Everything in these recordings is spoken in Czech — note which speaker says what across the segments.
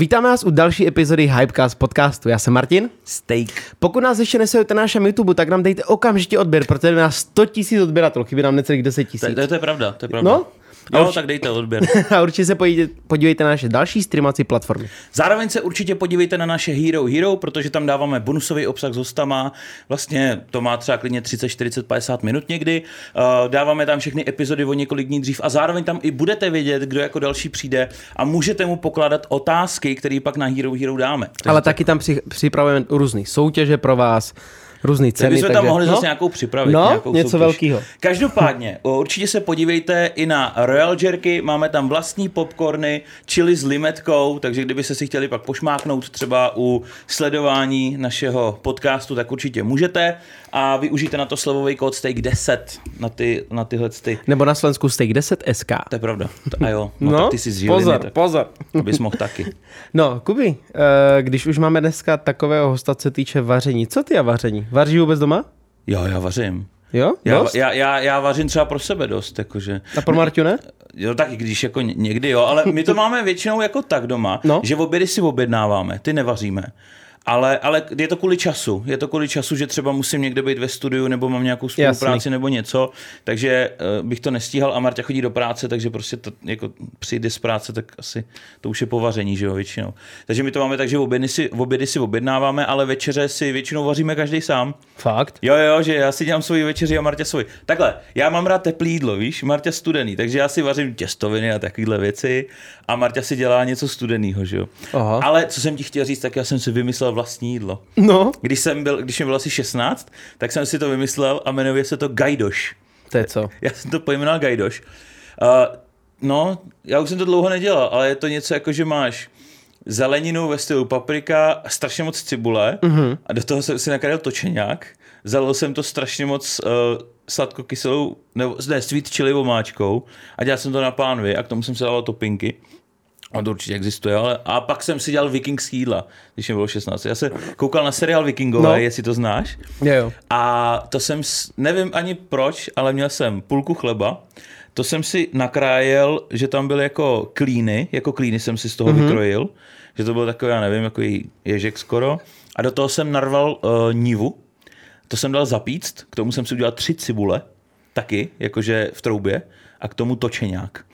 Speaker 1: Vítáme vás u další epizody Hypecast podcastu. Já jsem Martin.
Speaker 2: Steak.
Speaker 1: Pokud nás ještě nesledujete na našem YouTube, tak nám dejte okamžitě odběr, protože je nás 100 000 odběratelů, chybí nám necelých 10
Speaker 2: To,
Speaker 1: tisíc.
Speaker 2: to, to je pravda, to je pravda.
Speaker 1: No,
Speaker 2: Jo,
Speaker 1: urč-
Speaker 2: tak dejte odběr.
Speaker 1: A určitě se podívejte, podívejte na naše další streamovací platformy.
Speaker 2: Zároveň se určitě podívejte na naše Hero Hero, protože tam dáváme bonusový obsah s hostama. Vlastně to má třeba klidně 30, 40, 50 minut někdy. Uh, dáváme tam všechny epizody o několik dní dřív a zároveň tam i budete vědět, kdo jako další přijde a můžete mu pokládat otázky, které pak na Hero Hero dáme. Takže
Speaker 1: Ale taky tam při, připravujeme různé soutěže pro vás, různé
Speaker 2: Tak
Speaker 1: ceny.
Speaker 2: bychom tam
Speaker 1: takže-
Speaker 2: mohli
Speaker 1: no,
Speaker 2: zase nějakou připravit.
Speaker 1: No,
Speaker 2: nějakou
Speaker 1: něco
Speaker 2: soutěž.
Speaker 1: velkýho.
Speaker 2: Každopádně, určitě se podívejte i na Royal Jerky, máme tam vlastní popcorny, chili s limetkou, takže kdyby se si chtěli pak pošmáknout třeba u sledování našeho podcastu, tak určitě můžete a využijte na to slevový kód Steak 10 na, ty, na tyhle ty.
Speaker 1: Nebo na Slovensku Steak 10 SK.
Speaker 2: To je pravda. To, a jo, no, no tak ty jsi z Žiliny,
Speaker 1: pozor,
Speaker 2: tak
Speaker 1: pozor.
Speaker 2: bys mohl taky.
Speaker 1: No, Kubi, eh, když už máme dneska takového hosta, co se týče vaření, co ty a vaření? Vaříš vůbec doma?
Speaker 2: Jo, já vařím.
Speaker 1: Jo?
Speaker 2: Já,
Speaker 1: Dost?
Speaker 2: já, já, já vařím třeba pro sebe dost, jakože.
Speaker 1: A pro Marťu ne?
Speaker 2: Jo, tak i když jako ně- někdy jo, ale my to máme většinou jako tak doma,
Speaker 1: No.
Speaker 2: no. že v obědy si objednáváme, ty nevaříme. Ale, ale je to kvůli času. Je to kvůli času, že třeba musím někde být ve studiu nebo mám nějakou spolupráci
Speaker 1: Jasný.
Speaker 2: nebo něco, takže uh, bych to nestíhal a Marta chodí do práce, takže prostě to jako přijde z práce, tak asi to už je povaření, že jo, většinou. Takže my to máme tak, že v obědy si, v obědy si objednáváme, ale večeře si většinou vaříme každý sám.
Speaker 1: Fakt?
Speaker 2: Jo, jo, že já si dělám svoji večeři a Marta svoji. Takhle, já mám rád teplý jídlo, víš, Marta studený, takže já si vařím těstoviny a takovéhle věci a Marta si dělá něco studeného, že jo.
Speaker 1: Aha.
Speaker 2: Ale co jsem ti chtěl říct, tak já jsem si vymyslel vlastní jídlo.
Speaker 1: No,
Speaker 2: Když jsem byl, když mi bylo asi 16, tak jsem si to vymyslel a jmenuje se to Gajdoš.
Speaker 1: to je co?
Speaker 2: Já jsem to pojmenoval Gajdoš. Uh, no, já už jsem to dlouho nedělal, ale je to něco jako, že máš zeleninu ve stylu paprika, strašně moc cibule mm-hmm. a do toho jsem si nakradl točeňák. Zalil jsem to strašně moc uh, sladkokyselou, nebo ne, sweet chili omáčkou a dělal jsem to na pánvi a k tomu jsem si dal topinky. A to určitě existuje, ale a pak jsem si dělal vikingský jídla, když mi bylo 16. Já jsem koukal na seriál Vikingové,
Speaker 1: No.
Speaker 2: jestli to znáš.
Speaker 1: Jo, jo.
Speaker 2: A to jsem, nevím ani proč, ale měl jsem půlku chleba, to jsem si nakrájel, že tam byly jako klíny, jako klíny jsem si z toho mm-hmm. vykrojil, že to byl takový, já nevím, jako ježek skoro. A do toho jsem narval uh, nivu, to jsem dal zapíct, k tomu jsem si udělal tři cibule, taky, jakože v troubě, a k tomu točeňák.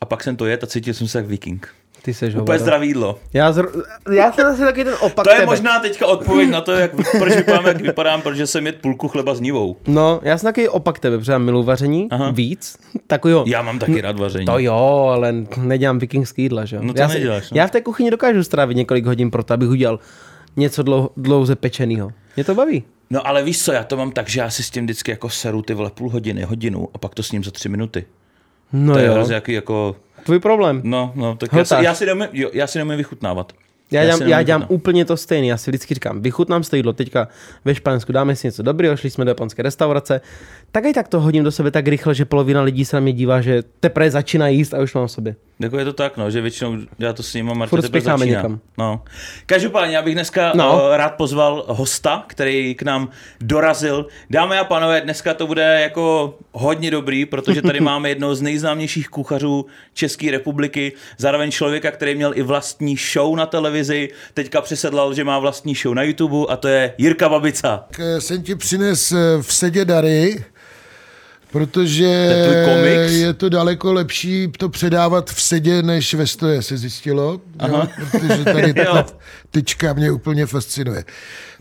Speaker 2: A pak jsem to jet a cítil jsem se jak viking.
Speaker 1: Ty seš
Speaker 2: Úplně
Speaker 1: hovado.
Speaker 2: zdravý jídlo.
Speaker 1: Já, zr... já jsem asi taky ten opak
Speaker 2: To je
Speaker 1: tebe.
Speaker 2: možná teďka odpověď na to, jak, proč vypadám, jak vypadám, protože jsem jet půlku chleba s nivou.
Speaker 1: No, já jsem taky opak tebe, protože já miluji vaření
Speaker 2: Aha.
Speaker 1: víc. Takovýho.
Speaker 2: Já mám taky rád vaření.
Speaker 1: To jo, ale nedělám vikingský jídla, že jo?
Speaker 2: No to
Speaker 1: já, si-
Speaker 2: neděláš, no.
Speaker 1: já v té kuchyni dokážu strávit několik hodin pro to, abych udělal něco dlou, dlouze pečenýho. Mě to baví.
Speaker 2: No ale víš co, já to mám tak, že já si s tím vždycky jako seru ty vole půl hodiny, hodinu a pak to s ním za tři minuty.
Speaker 1: No
Speaker 2: To je
Speaker 1: jo,
Speaker 2: hrozně jaký jako,
Speaker 1: tvůj problém.
Speaker 2: no, no, tak já si, já si nemůžu, jo, já si nemůžu vychutnávat.
Speaker 1: Já,
Speaker 2: si
Speaker 1: dělám, já dělám úplně to stejné. Já si vždycky říkám, vychutnám si to jídlo teďka ve Španělsku, dáme si něco dobrého, šli jsme do japonské restaurace. Tak i tak to hodím do sebe tak rychle, že polovina lidí se na mě dívá, že teprve začíná jíst a už mám v sobě.
Speaker 2: Jako je to tak, no, že většinou já to s ním a Marta
Speaker 1: Furt
Speaker 2: teprve začíná.
Speaker 1: někam.
Speaker 2: No. Každopádně, já bych dneska
Speaker 1: No.
Speaker 2: uh, rád pozval hosta, který k nám dorazil. Dámy a pánové, dneska to bude jako hodně dobrý, protože tady máme jednoho z nejznámějších kuchařů České republiky, zároveň člověka, který měl i vlastní show na televizi, teďka přesedlal, že má vlastní show na YouTube a to je Jirka Babica.
Speaker 3: Tak eh, jsem ti přines eh, v sedě dary, protože
Speaker 2: To je
Speaker 3: to daleko lepší to předávat v sedě, než ve stoje, se zjistilo. Jo? Protože tady ta
Speaker 2: Jo.
Speaker 3: tyčka mě úplně fascinuje.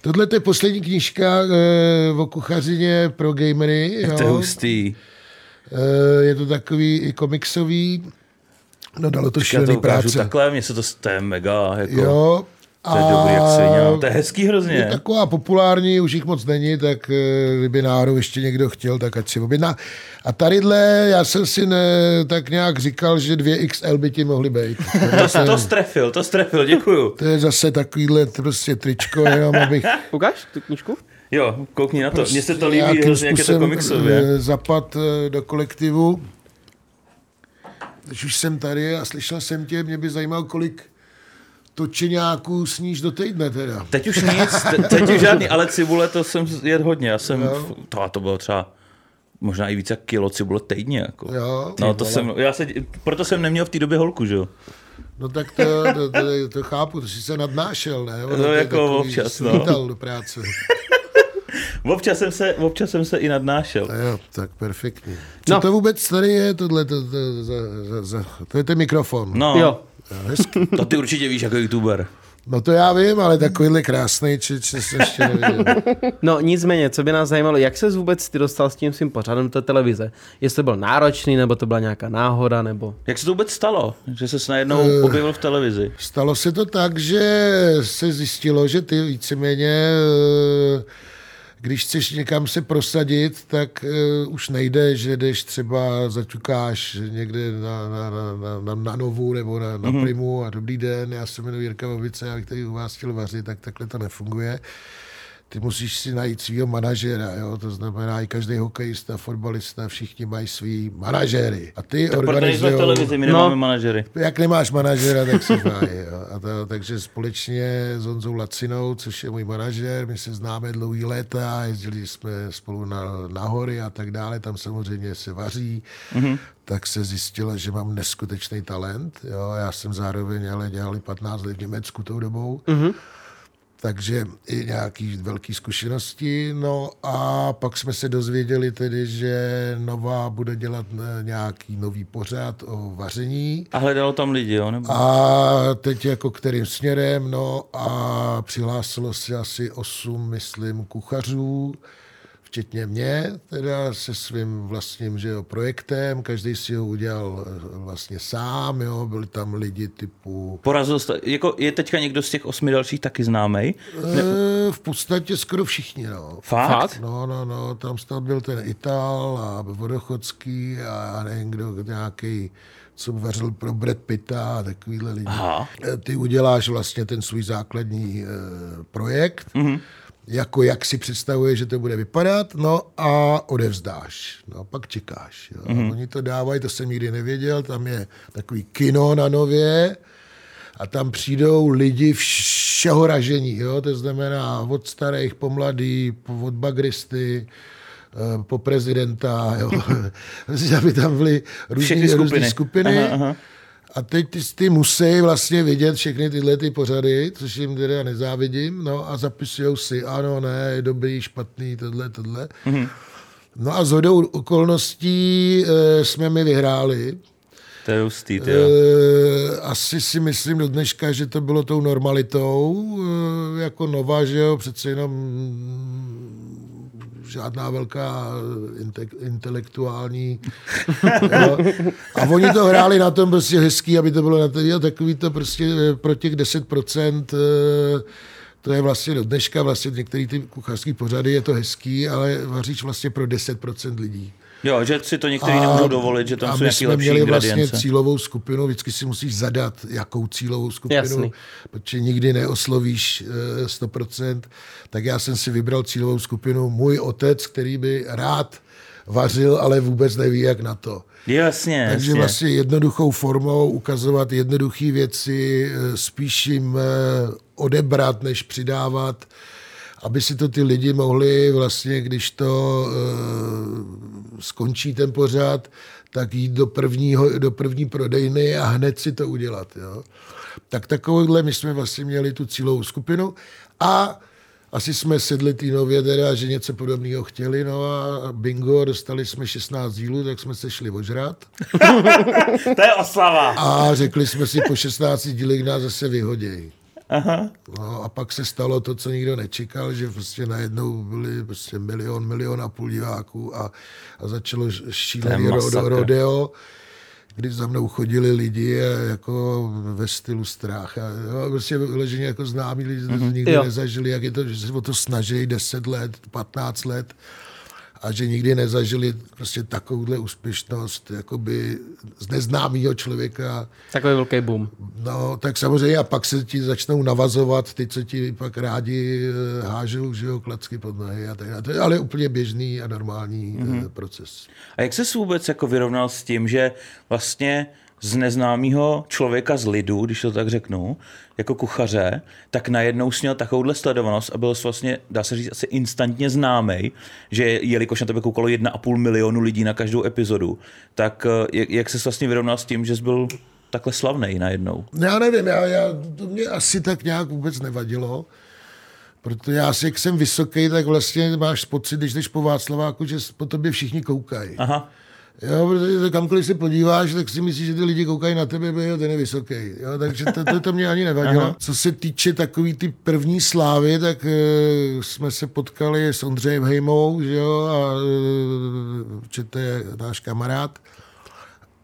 Speaker 3: Tohle je poslední knížka eh, o kuchařině pro gamery.
Speaker 2: To je
Speaker 3: Jo?
Speaker 2: hustý.
Speaker 3: Eh, je to takový i komiksový. No dalo to šílený práce.
Speaker 2: takhle, mně se to, to je mega, jako,
Speaker 3: Jo.
Speaker 2: To je dobrý jak no. to je hezký
Speaker 3: Je
Speaker 2: hrozně.
Speaker 3: taková populární, už jich moc není, tak eh, kdyby náhodou ještě někdo chtěl, tak ať si objedná. A tadyhle, já jsem si ne, tak nějak říkal, že 2XL by ti mohly být.
Speaker 2: To, to strefil, to strefil, děkuju.
Speaker 3: To je zase takovýhle prostě tričko, jenom abych
Speaker 1: Ukáž tu knížku?
Speaker 2: Jo, koukni na to, mně se to líbí
Speaker 3: nějakým
Speaker 2: hrozně, jak je to komiksově.
Speaker 3: eh, zapad eh, do kolektivu. Když už jsem tady a slyšel jsem tě, mě by zajímalo, kolik točeňáků sníš do týdne teda.
Speaker 2: Teď už nic, te, teď už žádný, ale cibule to jsem jet hodně, já jsem,
Speaker 3: Jo.
Speaker 2: to, a to bylo třeba možná i více jak kilo cibule týdně. Jako.
Speaker 3: Jo.
Speaker 2: No, to jsem, já se, proto jsem neměl v té době holku, že jo.
Speaker 3: No tak to, to, to, to chápu, to jsi se nadnášel, ne? Ono
Speaker 2: No,
Speaker 3: to je
Speaker 2: jako
Speaker 3: takový,
Speaker 2: občas, no.
Speaker 3: do práce.
Speaker 2: Občas jsem se, občas jsem se i nadnášel.
Speaker 3: A jo, tak perfektní. Co
Speaker 1: No.
Speaker 3: to vůbec tady je, tohle, to, to, za, za, za, to je ten mikrofon.
Speaker 2: No,
Speaker 1: Jo.
Speaker 3: Hezký.
Speaker 2: to ty určitě víš jako youtuber.
Speaker 3: No to já vím, ale takovýhle krásný, či, či jsem ještě neviděl.
Speaker 1: No nicméně, co by nás zajímalo, jak se vůbec ty dostal s tím svým pořadem do té televize? Jestli to byl náročný, nebo to byla nějaká náhoda, nebo...
Speaker 2: Jak se to vůbec stalo, že se najednou objevil v televizi?
Speaker 3: Stalo se to tak, že se zjistilo, že ty víceméně, eh, když chceš někam se prosadit, tak eh, už nejde, že jdeš třeba zaťukáš někde na, na, na, na, na, na Novu nebo na, na Primu a dobrý den, já se jmenuji Jirka Babice, já bych tady u vás chtěl vařit, tak takhle to nefunguje. Ty musíš si najít svého manažera, jo? to znamená i každý hokejista, fotbalista, všichni mají svý manažéry. A ty
Speaker 2: Tak
Speaker 3: organizujou-
Speaker 2: televizi, my
Speaker 1: No.
Speaker 2: nemáme manažery.
Speaker 3: jak nemáš manažera, tak si. Jo. A to, takže společně s Honzou Lacinou, což je můj manažer, my se známe dlouhý léta, jezdili jsme spolu na, na hory a tak dále, tam samozřejmě se vaří, mm-hmm. tak se zjistilo, že mám neskutečný talent. Jo. Já jsem zároveň ale dělal i 15 let v Německu tou dobou. Mm-hmm. Takže i nějaký velké zkušenosti. No a pak jsme se dozvěděli tedy, že Nová bude dělat eh, nějaký nový pořad o vaření.
Speaker 2: A hledalo tam lidi, jo? Nebo?
Speaker 3: A teď jako kterým směrem, no a přihlásilo se asi osm, myslím, kuchařů, včetně mě, teda se svým vlastním že jo, projektem, každý si ho udělal eh, vlastně sám, jo, byli tam lidi typu,
Speaker 2: Porazil jste, jako je teďka někdo z těch osmi dalších taky známej?
Speaker 3: e, v podstatě skoro všichni, no.
Speaker 2: Fakt?
Speaker 1: Fakt?
Speaker 3: No, no, no, tam tam byl ten Ital a Vodochodský a já nevím, kdo nějaký co vařil pro Brad Pitta a takovýhle lidi.
Speaker 2: Aha.
Speaker 3: Eh, Ty uděláš vlastně ten svůj základní e, projekt, mm-hmm. Jako jak si představuješ, že to bude vypadat, no a odevzdáš. No pak čekáš. Jo. Mm-hmm. Oni to dávají, to jsem nikdy nevěděl, tam je takový kino na nově, a tam přijdou lidi všeho ražení, jo? to znamená od starých po mladý, po- od bagristy, eh, po prezidenta, jo? Aby tam byly různé
Speaker 2: skupiny.
Speaker 3: skupiny.
Speaker 2: Aha, aha.
Speaker 3: A teď ty, ty musí vlastně vidět všechny tyhle ty pořady, což jim teda nezávidím, no a zapisují si, ano, ne, je dobrý, špatný, tohle, tohle. Mm-hmm. No a zhodou okolností e, jsme mi vyhráli.
Speaker 2: To je hustý.
Speaker 3: Eh, asi si myslím do dneška, že to bylo tou normalitou, eh, jako Nova, že jo, přece jenom žádná velká inte- intelektuální. jo. A oni to hráli na tom prostě hezký, aby to bylo na to, jo, takový to prostě eh, pro těch 10%, eh, to je vlastně do dneška, vlastně některé ty kuchařské pořady je to hezký, ale vaříš vlastně pro 10% lidí.
Speaker 2: Jo, že si to někteří nemůžou dovolit, že
Speaker 3: a
Speaker 2: tam jsou
Speaker 3: my
Speaker 2: nějaký
Speaker 3: jsme
Speaker 2: lepší
Speaker 3: měli vlastně cílovou skupinu, vždycky si musíš zadat, jakou cílovou skupinu,
Speaker 1: Jasný.
Speaker 3: protože nikdy neoslovíš eh, 100%. Tak já jsem si vybral cílovou skupinu můj otec, který by rád vařil, ale vůbec neví, jak na to.
Speaker 2: Jasně,
Speaker 3: Takže
Speaker 2: jasně.
Speaker 3: vlastně jednoduchou formou ukazovat jednoduché věci, eh, spíš jim eh, odebrat, než přidávat, aby si to ty lidi mohli vlastně, když to eh, skončí ten pořad, tak jít do, prvního, do první prodejny a hned si to udělat. Jo. Tak takovouhle my jsme vlastně měli tu cílovou skupinu a asi jsme sedli té nově teda, že něco podobného chtěli, no a bingo, dostali jsme 16 dílů, tak jsme se šli ožrat.
Speaker 2: To je oslava.
Speaker 3: A řekli jsme si, po 16 dílech nás zase vyhodějí. Aha. No a pak se stalo to, co nikdo nečekal, že prostě najednou byli prostě milion, milion a půl diváků a, a začalo šílený
Speaker 2: To je
Speaker 3: ro-
Speaker 2: masakr.
Speaker 3: rodeo, kdy za mnou chodili lidi jako ve stylu strach. A, jo, prostě vyloženě jako známí lidi, mm-hmm. nikdy
Speaker 1: Jo.
Speaker 3: nezažili, jak je to, že se o to snaží 10 let, 15 let a že nikdy nezažili prostě takovouhle úspěšnost jakoby z neznámého člověka.
Speaker 1: Takový velký boom.
Speaker 3: No, tak samozřejmě a pak se ti začnou navazovat ty, co ti pak rádi eh, hážou, že jo, klacky pod nohy a tak dále. To je ale úplně běžný a normální mm-hmm. proces.
Speaker 2: A jak se vůbec jako vyrovnal s tím, že vlastně z neznámého člověka z lidu, když to tak řeknu, jako kuchaře, tak najednou jsi měl takovouhle sledovanost a byl vlastně, dá se říct, asi instantně známý, že jelikož na tebe koukalo 1,5 milionu lidí na každou epizodu, tak eh, jak, jak se vlastně vyrovnal s tím, že jsi byl takhle slavný najednou?
Speaker 3: Já nevím, já, já, to mě asi tak nějak vůbec nevadilo. Protože já si, jak jsem vysoký, tak vlastně máš pocit, když jdeš po Václaváku, že po tobě všichni koukají.
Speaker 2: Aha.
Speaker 3: Jo, protože kamkoliv se podíváš, tak si myslíš, že ty lidi koukají na tebe, jo, ten je vysoký. Jo, takže to, to, to mě ani nevadilo. Aha. Co se týče takový ty první slávy, tak e, jsme se potkali s Ondřejem Hejmou, že jo, a e, to je náš kamarád.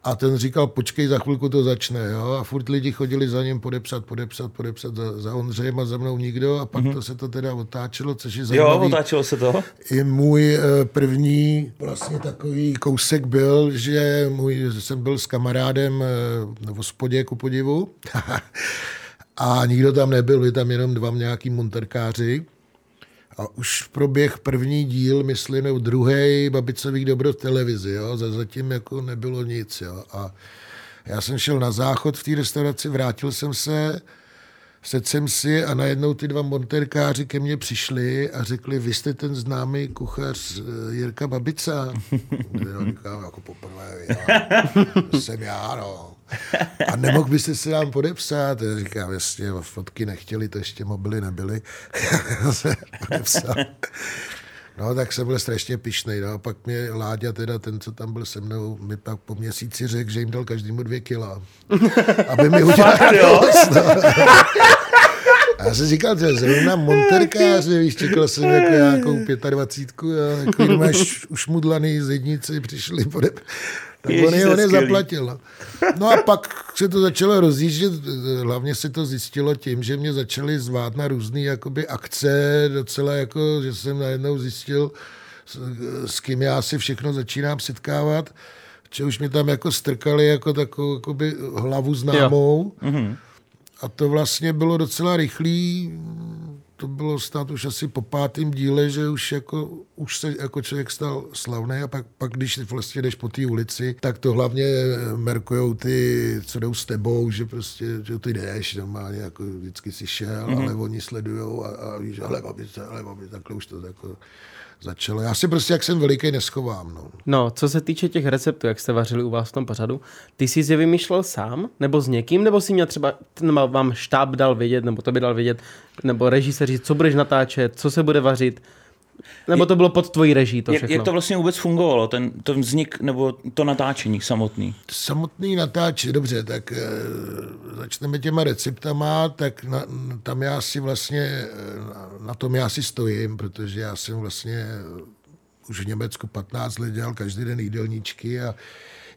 Speaker 3: A ten říkal, počkej, za chvilku to začne. Jo? A furt lidi chodili za ním podepsat, podepsat, podepsat za, za Ondřejem a za mnou nikdo. A pak mm-hmm. to se to teda otáčelo, což je zajímavé.
Speaker 2: Jo, otáčelo se to.
Speaker 3: I můj e, první vlastně takový kousek byl, že můj, jsem byl s kamarádem v hospodě, ku podivu. a nikdo tam nebyl, byli tam jenom dva nějaký monterkáři. A už proběh první díl, myslím, nebo druhý Babicových dobro v televizi, jo? zatím jako nebylo nic. Jo? A já jsem šel na záchod v té restauraci, vrátil jsem se, sedl jsem si a najednou ty dva monterkáři ke mně přišli a řekli, vy jste ten známý kuchař eh, Jirka Babica. Já říkám, jako poprvé, já, jsem já, no. A nemohl byste si nám podepsat? Já říkám, jasně, fotky nechtěli, to ještě mobily nebyly. se podepsal. No, tak jsem byl strašně pišnej. No. A pak mě Láďa, teda ten, co tam byl se mnou, mi pak po měsíci řekl, že jim dal každému dvě kila. Aby mi udělal dost, no. A já jsem říkal, že zrovna monterkáře, víš, čekal jsem jako nějakou 25, a jako máš už mudlaný zednici přišli podep. Tak Ježiš, on je, on je zaplatil. No. no a pak se to začalo rozjíždět, hlavně se to zjistilo tím, že mě začaly zvát na různé jakoby akce, docela jako, že jsem najednou zjistil, s, s kým já si všechno začínám setkávat, že už mi tam jako strkali jako takovou jakoby hlavu známou. Mm-hmm. A to vlastně bylo docela rychlý, to bylo snad už asi po pátém díle, že už, jako, už se jako člověk stal slavný a pak, pak když vlastně jdeš po té ulici, tak to hlavně merkujou ty, co jdou s tebou, že prostě, že ty jdeš normálně, jako vždycky si šel, mm-hmm. ale oni sledujou a, a víš, ale babice, ale babice, takhle už to jako začalo. Já si prostě, jak jsem veliký, neschovám. No.
Speaker 1: no, co se týče těch receptů, jak jste vařili u vás v tom pořadu, ty jsi je vymýšlel sám, nebo s někým, nebo si měl třeba, nebo vám štáb dal vědět, nebo to by dal vědět, nebo režisér co budeš natáčet, co se bude vařit, nebo to bylo pod tvojí reží to všechno?
Speaker 2: Jak, to vlastně vůbec fungovalo, ten, ten vznik nebo to natáčení samotný?
Speaker 3: Samotný natáčení, dobře, tak e, začneme těma receptama, tak na, tam já si vlastně, na, na tom já si stojím, protože já jsem vlastně už v Německu 15 let dělal každý den jídelníčky a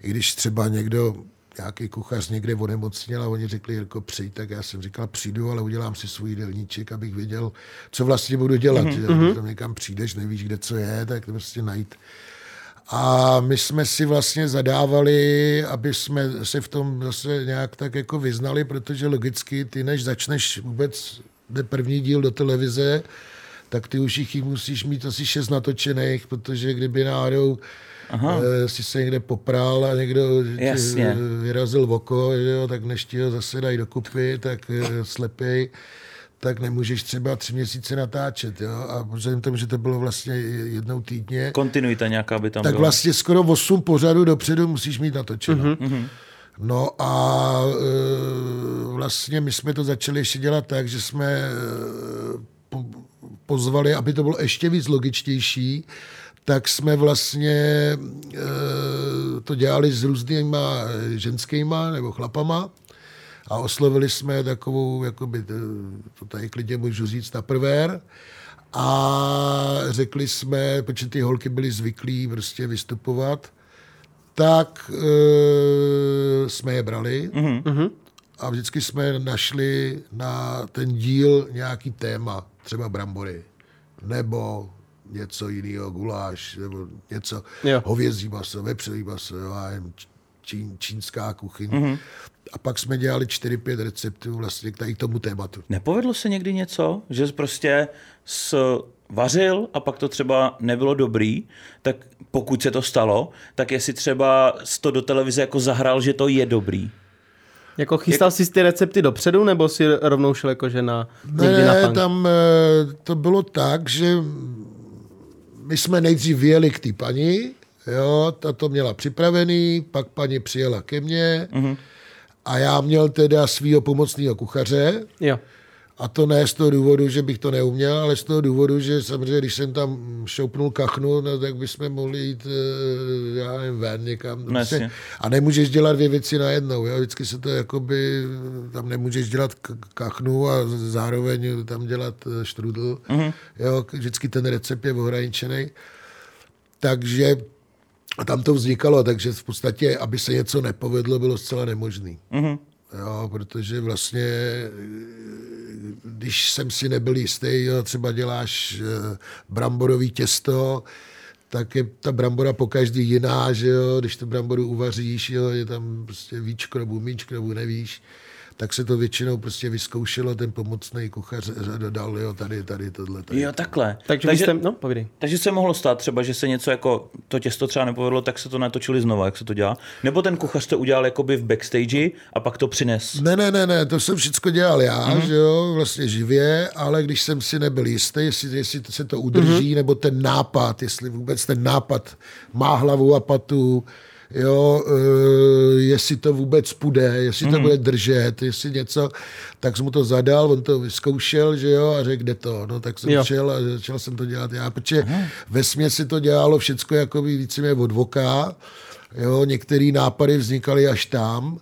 Speaker 3: i když třeba někdo nějaký kuchař někde onemocněl a oni řekli, Jirko, přijď, tak já jsem říkal, přijdu, ale udělám si svůj jídelníček, abych věděl, co vlastně budu dělat. Mm-hmm. Že mhm. tam někam přijdeš, nevíš, kde co je, tak to prostě najít. A my jsme si vlastně zadávali, aby jsme se v tom zase nějak tak jako vyznali, protože logicky ty, než začneš vůbec první díl do televize, tak ty už jich musíš mít asi šest natočených, protože kdyby náhodou Aha. Eh, si se někde popral a někdo Jasně. vyrazil v oko, jo, tak než ti ho zase dají dokupy, tak eh, slepej tak nemůžeš třeba tři měsíce natáčet. Jo? A vzhledem tomu, že to bylo vlastně jednou týdně.
Speaker 2: Kontinuita nějaká by tam
Speaker 3: Tak
Speaker 2: byla.
Speaker 3: vlastně skoro 8 pořadů dopředu musíš mít natočeno. Mm-hmm. No a e, vlastně my jsme to začali ještě dělat tak, že jsme e, po, pozvali, aby to bylo ještě víc logičtější, tak jsme vlastně e, to dělali s různýma ženskýma nebo chlapama a oslovili jsme takovou, jakoby, to tady klidně můžu říct, na prvér, a řekli jsme, protože ty holky byly zvyklí prostě vystupovat, tak e, jsme je brali mm-hmm. a vždycky jsme našli na ten díl nějaký téma, třeba brambory, nebo něco jiného, guláš, nebo něco, jo. hovězí maso, vepřový maso, jo, čín, čínská kuchyň. Mm-hmm. A pak jsme dělali 4-5 receptů vlastně k tomu tématu.
Speaker 2: Nepovedlo se někdy něco, že jsi prostě s vařil a pak to třeba nebylo dobrý, tak pokud se to stalo, tak jestli třeba to do televize jako zahrál, že to je dobrý.
Speaker 1: Jako chystal Jak... jsi ty recepty dopředu, nebo si rovnou šel jakože na,
Speaker 3: ne, na punk? tam eh, to bylo tak, že my jsme nejdřív vyjeli k té paní, jo, ta to měla připravený, pak paní přijela ke mně mm-hmm. A já měl teda svého pomocného kuchaře,
Speaker 1: Jo.
Speaker 3: A to ne z toho důvodu, že bych to neuměl, ale z toho důvodu, že samozřejmě, když jsem tam šoupnul kachnu, no, tak bychom mohli jít, eh, já nevím, ven někam.
Speaker 2: No, jasně.
Speaker 3: a nemůžeš dělat dvě věci najednou. Jo? Vždycky se to jakoby, tam nemůžeš dělat kachnu a zároveň tam dělat eh, štrudl. Mm-hmm. Jo? Vždycky ten recept je ohraničený. Takže a tam to vznikalo, takže v podstatě, aby se něco nepovedlo, bylo zcela nemožné.
Speaker 2: Mhm.
Speaker 3: Jo, protože vlastně, když jsem si nebyl jistý, jo, třeba děláš eh, bramborový těsto, tak je ta brambora po každý jiná, že jo, když tu bramboru uvaříš, jo, je tam prostě víčko nebo míčko nebo nevíš, tak se to většinou prostě vyzkoušelo, ten pomocný kuchař dodal, jo, tady, tady, tohle. Tady.
Speaker 2: Jo, takhle.
Speaker 1: Takže,
Speaker 2: takže,
Speaker 1: jste, no, povídej.
Speaker 2: takže se mohlo stát třeba, že se něco jako to těsto třeba nepovedlo, tak se to natočili znova, jak se to dělá. Nebo ten kuchař to udělal jakoby v backstage a pak to přines.
Speaker 3: Ne, ne, ne, ne, to jsem všechno dělal já, mm-hmm. že jo, vlastně živě, ale když jsem si nebyl jistý, jestli, jestli se to udrží, mm-hmm. nebo ten nápad, jestli vůbec ten nápad má hlavu a patu, jo, e, jestli to vůbec půjde, jestli mm-hmm. to bude držet, jestli něco, tak jsem mu to zadal, on to vyzkoušel, že jo, a řekl, kde to, no tak jsem
Speaker 1: Jo.
Speaker 3: šel a začal jsem to dělat já, protože ve směs si to dělalo všecko jako víceméně od voka, jo, některé nápady vznikaly až tam,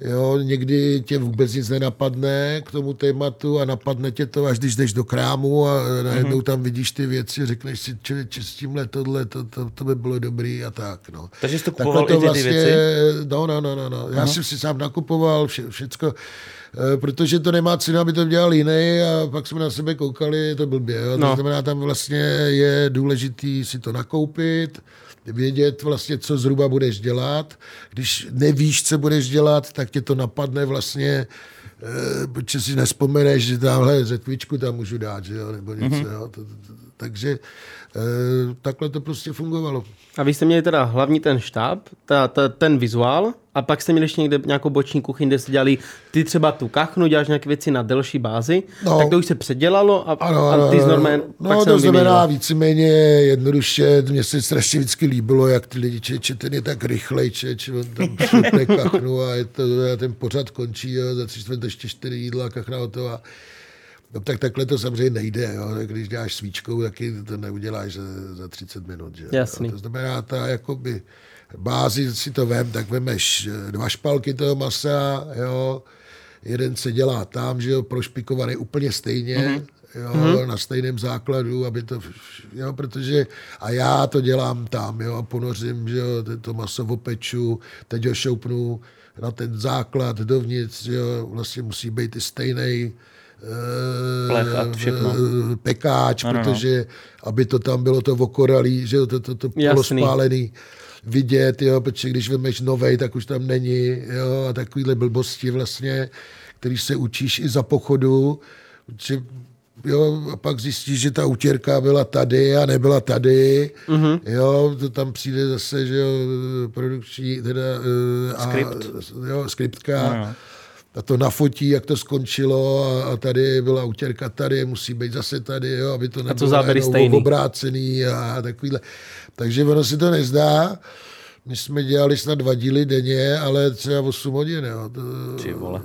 Speaker 3: Jo, někdy tě vůbec nic nenapadne k tomu tématu a napadne tě to, až když jdeš do krámu a najednou tam vidíš ty věci, řekneš si, člověče, s tímhle tohle, to, to, to by bylo dobrý a tak. No.
Speaker 2: Takže jsi to
Speaker 3: Takhle
Speaker 2: kupoval i ty, ty věci?
Speaker 3: No, no, no, no, no. Já jsem si sám nakupoval vše, všecko, protože to nemá cenu, aby to dělal jiný a pak jsme na sebe koukali, je to blbě. Jo?
Speaker 1: No.
Speaker 3: To znamená, tam vlastně je důležitý si to nakoupit, vědět vlastně, co zhruba budeš dělat. Když nevíš, co budeš dělat, tak tě to napadne vlastně, eh, protože si nespomeneš, že tamhle řetvičku tam můžu dát, že jo, nebo něco. Mm-hmm. Jo? To, to, to, takže eh, takhle to prostě fungovalo.
Speaker 1: A vy jste měli teda hlavní ten štáb, ta, ta, ten vizuál, a pak jste měli ještě někde nějakou boční kuchyň, kde jste dělali ty třeba tu kachnu, děláš nějaké věci na delší bázi, no.
Speaker 3: No.
Speaker 1: tak to už se předělalo a,
Speaker 3: Ano,
Speaker 1: a
Speaker 3: ano,
Speaker 1: ty
Speaker 3: ano.
Speaker 1: normálně
Speaker 3: No,
Speaker 1: pak se
Speaker 3: to znamená víceméně jednoduše, mně se strašně vždycky líbilo, jak ty lidi, čeče, ten je tak rychlej, čeče, on tam kachnu a je to, a ten pořad končí, jo, za tři čtvrt ještě čtyři jídla, kachna hotová. No, tak takhle to samozřejmě nejde. Jo. Když děláš svíčkou, taky to neuděláš za, za 30 minut. Že? jo.
Speaker 1: Jasný.
Speaker 3: To znamená, ta jakoby bázi si to vem, tak vemeš eh, dva špalky toho masa, jo, jeden se dělá tam, že jo, prošpikovaný úplně stejně, mm-hmm. jo, mm-hmm. na stejném základu, aby to, jo, protože, a já to dělám tam, jo, a ponořím, že jo, to- to maso opeču, teď ho šoupnu na ten základ dovnitř, jo, vlastně musí být i stejný
Speaker 2: Plech a všechno.
Speaker 3: pekáč,
Speaker 2: Ano, no.
Speaker 3: protože aby to tam bylo to okoralý, že to, to, to polospálený vidět, jo, protože když vemeš novej, tak už tam není, jo, a takovýhle blbosti vlastně, který se učíš i za pochodu, že Jo, a pak zjistíš, že ta utěrka byla tady a nebyla tady.
Speaker 1: Mhm.
Speaker 3: Mm-hmm. Jo, to tam přijde zase, že jo, produkční, teda, eh, a,
Speaker 2: Skript.
Speaker 3: jo, skriptka.
Speaker 2: No, jo.
Speaker 3: A to nafotí, jak to skončilo a, a tady byla utěrka tady, musí být zase tady, jo, aby to nebylo najednou
Speaker 1: stejný.
Speaker 3: obrácený a takovýhle. Takže ono si to nezdá. My jsme dělali snad dva díly denně, ale třeba 8 hodin. Jo. To,
Speaker 2: Ty vole.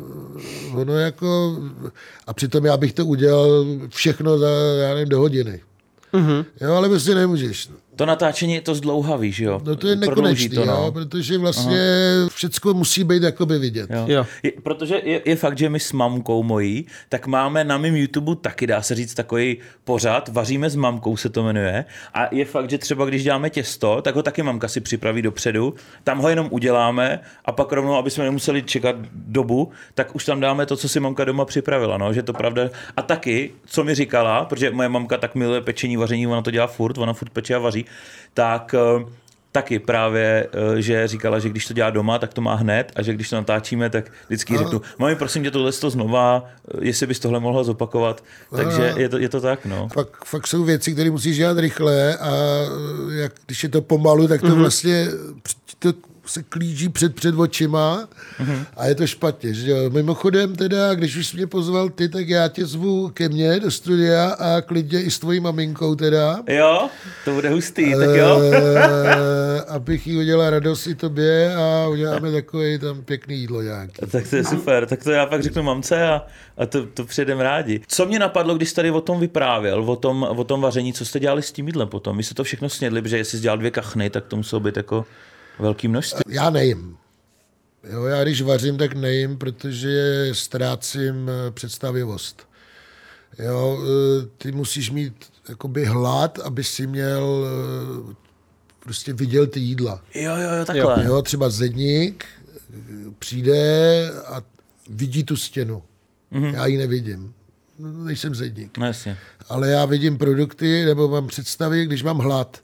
Speaker 3: ono jako, a přitom já bych to udělal všechno za, já nevím, do hodiny. Mm-hmm. Jo, ale prostě nemůžeš. no.
Speaker 2: To natáčení je to zdlouhavý, že jo?
Speaker 3: No to je nekonečný,
Speaker 2: to, no.
Speaker 3: jo, protože vlastně všecko musí být jakoby vidět.
Speaker 2: Jo.
Speaker 1: Jo.
Speaker 2: Je, protože je, je fakt, že my s mamkou mojí, tak máme na mém YouTube taky, dá se říct, takový pořad, vaříme s mamkou se to jmenuje. A je fakt, že třeba když děláme těsto, tak ho taky mamka si připraví dopředu, tam ho jenom uděláme a pak rovnou, aby jsme nemuseli čekat dobu, tak už tam dáme to, co si mamka doma připravila, no, že to pravda. A taky, co mi říkala, protože moje mamka tak miluje pečení, vaření, ona to dělá furt, ona furt peče a vaří, tak eh, taky právě, eh, že říkala, že když to dělá doma, tak to má hned a že když to natáčíme, tak vždycky řeknu, mami, prosím tě, tohle to znova, eh, jestli bys tohle mohla zopakovat. Takže je to, je to tak, no.
Speaker 3: Fakt, fakt jsou věci, které musíš dělat rychle a jak, když je to pomalu, tak to mm-hmm. vlastně to se klíží před, před očima a je to špatně. Že jo? Mimochodem teda, když už jsi mě pozval ty, tak já tě zvu ke mně do studia a klidně i s tvojí maminkou teda.
Speaker 2: Jo, to bude hustý, tak jo.
Speaker 3: Eh, abych jí udělal radost i tobě a uděláme takový tam pěkný jídlo nějaký.
Speaker 2: Tak to je super, tak to já pak řeknu mamce a, a to, to přijedem rádi. Co mě napadlo, když jsi tady o tom vyprávěl, o tom, o tom vaření, co jste dělali s tím jídlem potom? Vy jste to všechno snědli, protože jestli jsi dělal dvě kachny, tak to muselo být jako velký množství.
Speaker 3: Já nejím. Jo, já když vařím, tak nejím, protože ztrácím eh, představivost. Jo, eh, ty musíš mít jakoby hlad, aby si měl eh, prostě viděl ty jídla.
Speaker 2: Jo, jo, jo, takhle.
Speaker 3: Jo, třeba zedník přijde a vidí tu stěnu. Mm-hmm. Já ji nevidím. No, Nejsem zedník.
Speaker 2: No jasně.
Speaker 3: Ale já vidím produkty, nebo mám představy, když mám hlad.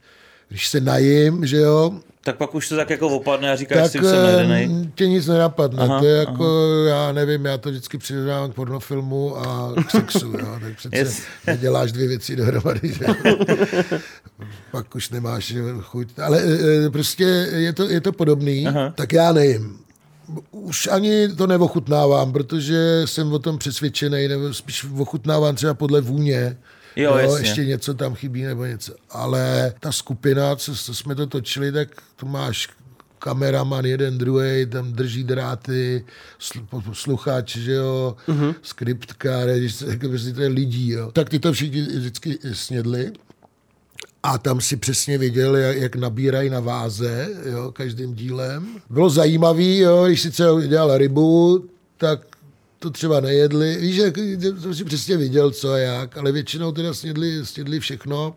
Speaker 3: Když se najím, že jo,
Speaker 2: Tak pak už to tak jako opadne a říkáš
Speaker 3: tak
Speaker 2: si, jsem najedenej.
Speaker 3: eh, tě nic nenapadne.
Speaker 2: Aha,
Speaker 3: Aha, to je jako, já nevím, já to vždycky přirovnávám k pornofilmu a k sexu. Jo? Tak přece
Speaker 2: Yes.
Speaker 3: neděláš dvě věci dohromady. Že? Pak už nemáš chuť. Ale eh, prostě je to, je to podobný,
Speaker 2: Aha.
Speaker 3: Aha. tak já nejím. Už ani to neochutnávám, protože jsem o tom přesvědčený, nebo spíš ochutnávám třeba podle vůně.
Speaker 2: Jo, jasně.
Speaker 3: ještě něco tam chybí nebo něco. Ale ta skupina, co, co jsme to točili, tak tu máš kameraman jeden, druhý, tam drží dráty, sluchač, že jo, uh-huh. skriptka, režisér, jako prostě to je lidí, jo. Tak ty to všichni vždycky snědli. A tam si přesně viděl, jak, jak nabírají na váze, jo, každým dílem. Bylo zajímavý, jo, když si třeba dělal rybu, tak to třeba nejedli. Víš, jak, jsem si přesně viděl, co a jak, ale většinou teda snědli, snědli všechno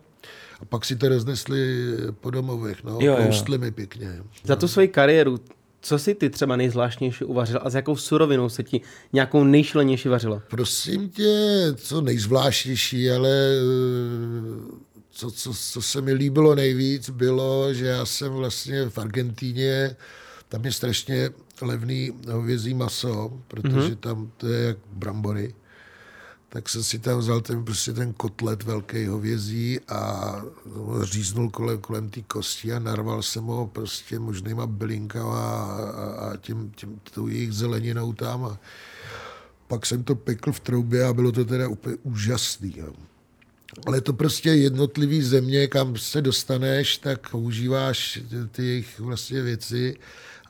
Speaker 3: a pak si to roznesli po domovech, no,
Speaker 2: Jo, jo.
Speaker 3: mi pěkně.
Speaker 1: Za tu svoji kariéru, co si ty třeba nejzvláštnější uvařil a s jakou surovinou se ti nějakou nejšilenější vařilo?
Speaker 3: Prosím tě, co nejzvláštnější, ale eh, co, co, co se mi líbilo nejvíc, bylo, že já jsem vlastně v Argentíně, tam je strašně levný hovězí maso, protože mm-hmm. tam to je jak brambory. Tak jsem si tam vzal ten, prostě ten kotlet velký hovězí a říznul kolem, kolem té kosti a narval jsem ho prostě možnýma bylinkama a, a, a tím, tím, tou jejich zeleninou tam. A, pak jsem to pekl v troubě a bylo to teda úplně úžasný. Jo. Ale to prostě jednotlivý země, kam se dostaneš, tak používáš ty jejich vlastně věci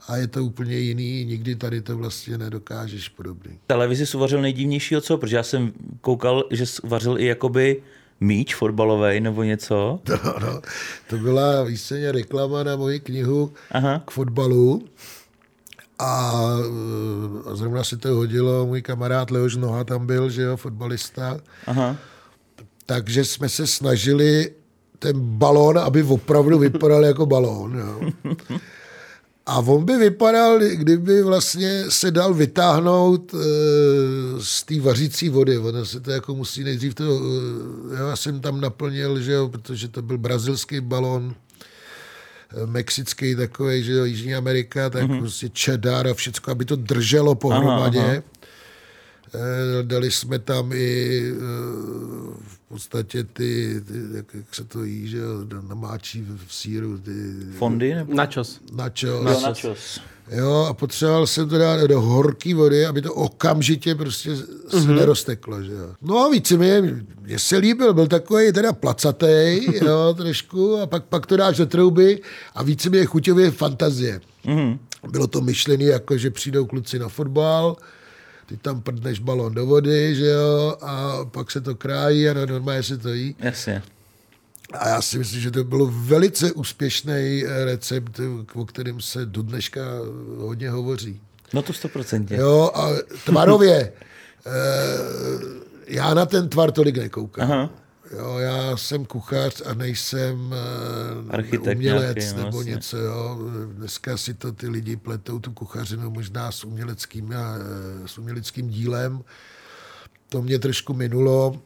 Speaker 3: a je to úplně jiný. Nikdy tady to vlastně nedokážeš podobný.
Speaker 2: Televizi jsi uvařil nejdivnějšího co? Protože já jsem koukal, že jsi uvařil i jakoby míč fotbalový nebo něco.
Speaker 3: No, no, to byla výsledně reklama na moji knihu
Speaker 2: Aha.
Speaker 3: k fotbalu. A, eh, a zrovna si to hodilo, můj kamarád Leoš Noha tam byl, že jo, fotbalista.
Speaker 2: Aha.
Speaker 3: Takže jsme se snažili ten balón, aby opravdu vypadal jako balón. Jo. A on by vypadal, kdyby vlastně se dal vytáhnout e, z té vařící vody. Ono se to jako musí nejdřív to... E, já jsem tam naplnil, že jo, protože to byl brazilský balón, e, mexický takový, že jo, Jižní Amerika, tak mm-hmm. prostě cheddar a všecko, aby to drželo pohromadě.
Speaker 2: Aha, aha.
Speaker 3: Eh, Dali jsme tam i eh, v podstatě ty, ty jak, jak se to jí, že namáčí v, v síru, ty
Speaker 2: Fondy nebo?
Speaker 1: Načos.
Speaker 3: načos.
Speaker 2: Jo, načos.
Speaker 3: Jo, a potřeboval jsem to dát do horké vody, aby to okamžitě prostě se mm-hmm. nerozteklo, že jo. No a víceméně, mně se líbil, byl takový teda placatej, jo, trošku, a pak, pak to dáš do trouby a víceméně chuťově fantazie.
Speaker 2: Mhm.
Speaker 3: Bylo to myšlené jako, že přijdou kluci na fotbal, ty tam prdneš balon do vody, že jo, a pak se to krájí a normálně se to jí.
Speaker 2: Jasně.
Speaker 3: A já si myslím, že to bylo velice úspěšný eh, recept, o kterém se do dneška hodně hovoří.
Speaker 2: No to stoprocentně.
Speaker 3: Jo, a tvarově, eh, já na ten tvar tolik nekoukám.
Speaker 2: Aha.
Speaker 3: Jo, já jsem kuchař a nejsem eh,
Speaker 2: Architekt
Speaker 3: umělec
Speaker 2: nějaký, no,
Speaker 3: nebo
Speaker 2: vlastně.
Speaker 3: něco. Jo. Dneska si to ty lidi pletou tu kuchařinu možná s uměleckým, eh, s uměleckým dílem. To mě trošku minulo.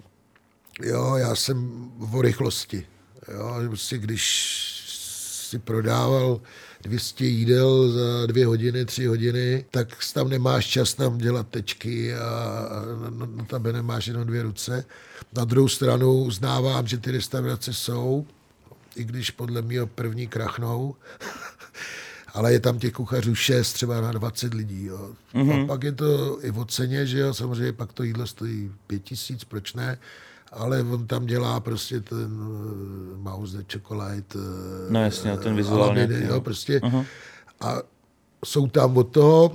Speaker 3: Jo, já jsem o rychlosti. Jo, prostě když si prodával 200 jídel za dvě hodiny, tři hodiny, tak tam nemáš čas tam dělat tečky a, na, na tebe nemáš jenom dvě ruce. Na druhou stranu uznávám, že ty restaurace jsou, i když podle mě první krachnou, ale je tam těch kuchařů 6 třeba na 20 lidí. Jo. Mm-hmm. A pak je to i v ceně, že jo, samozřejmě pak to jídlo stojí 5 tisíc, proč ne? Ale on tam dělá prostě ten uh, mouse the chocolate. Uh,
Speaker 2: no jasně, ten vizuální.
Speaker 3: Jo, prostě. Uh-huh. A jsou tam od toho,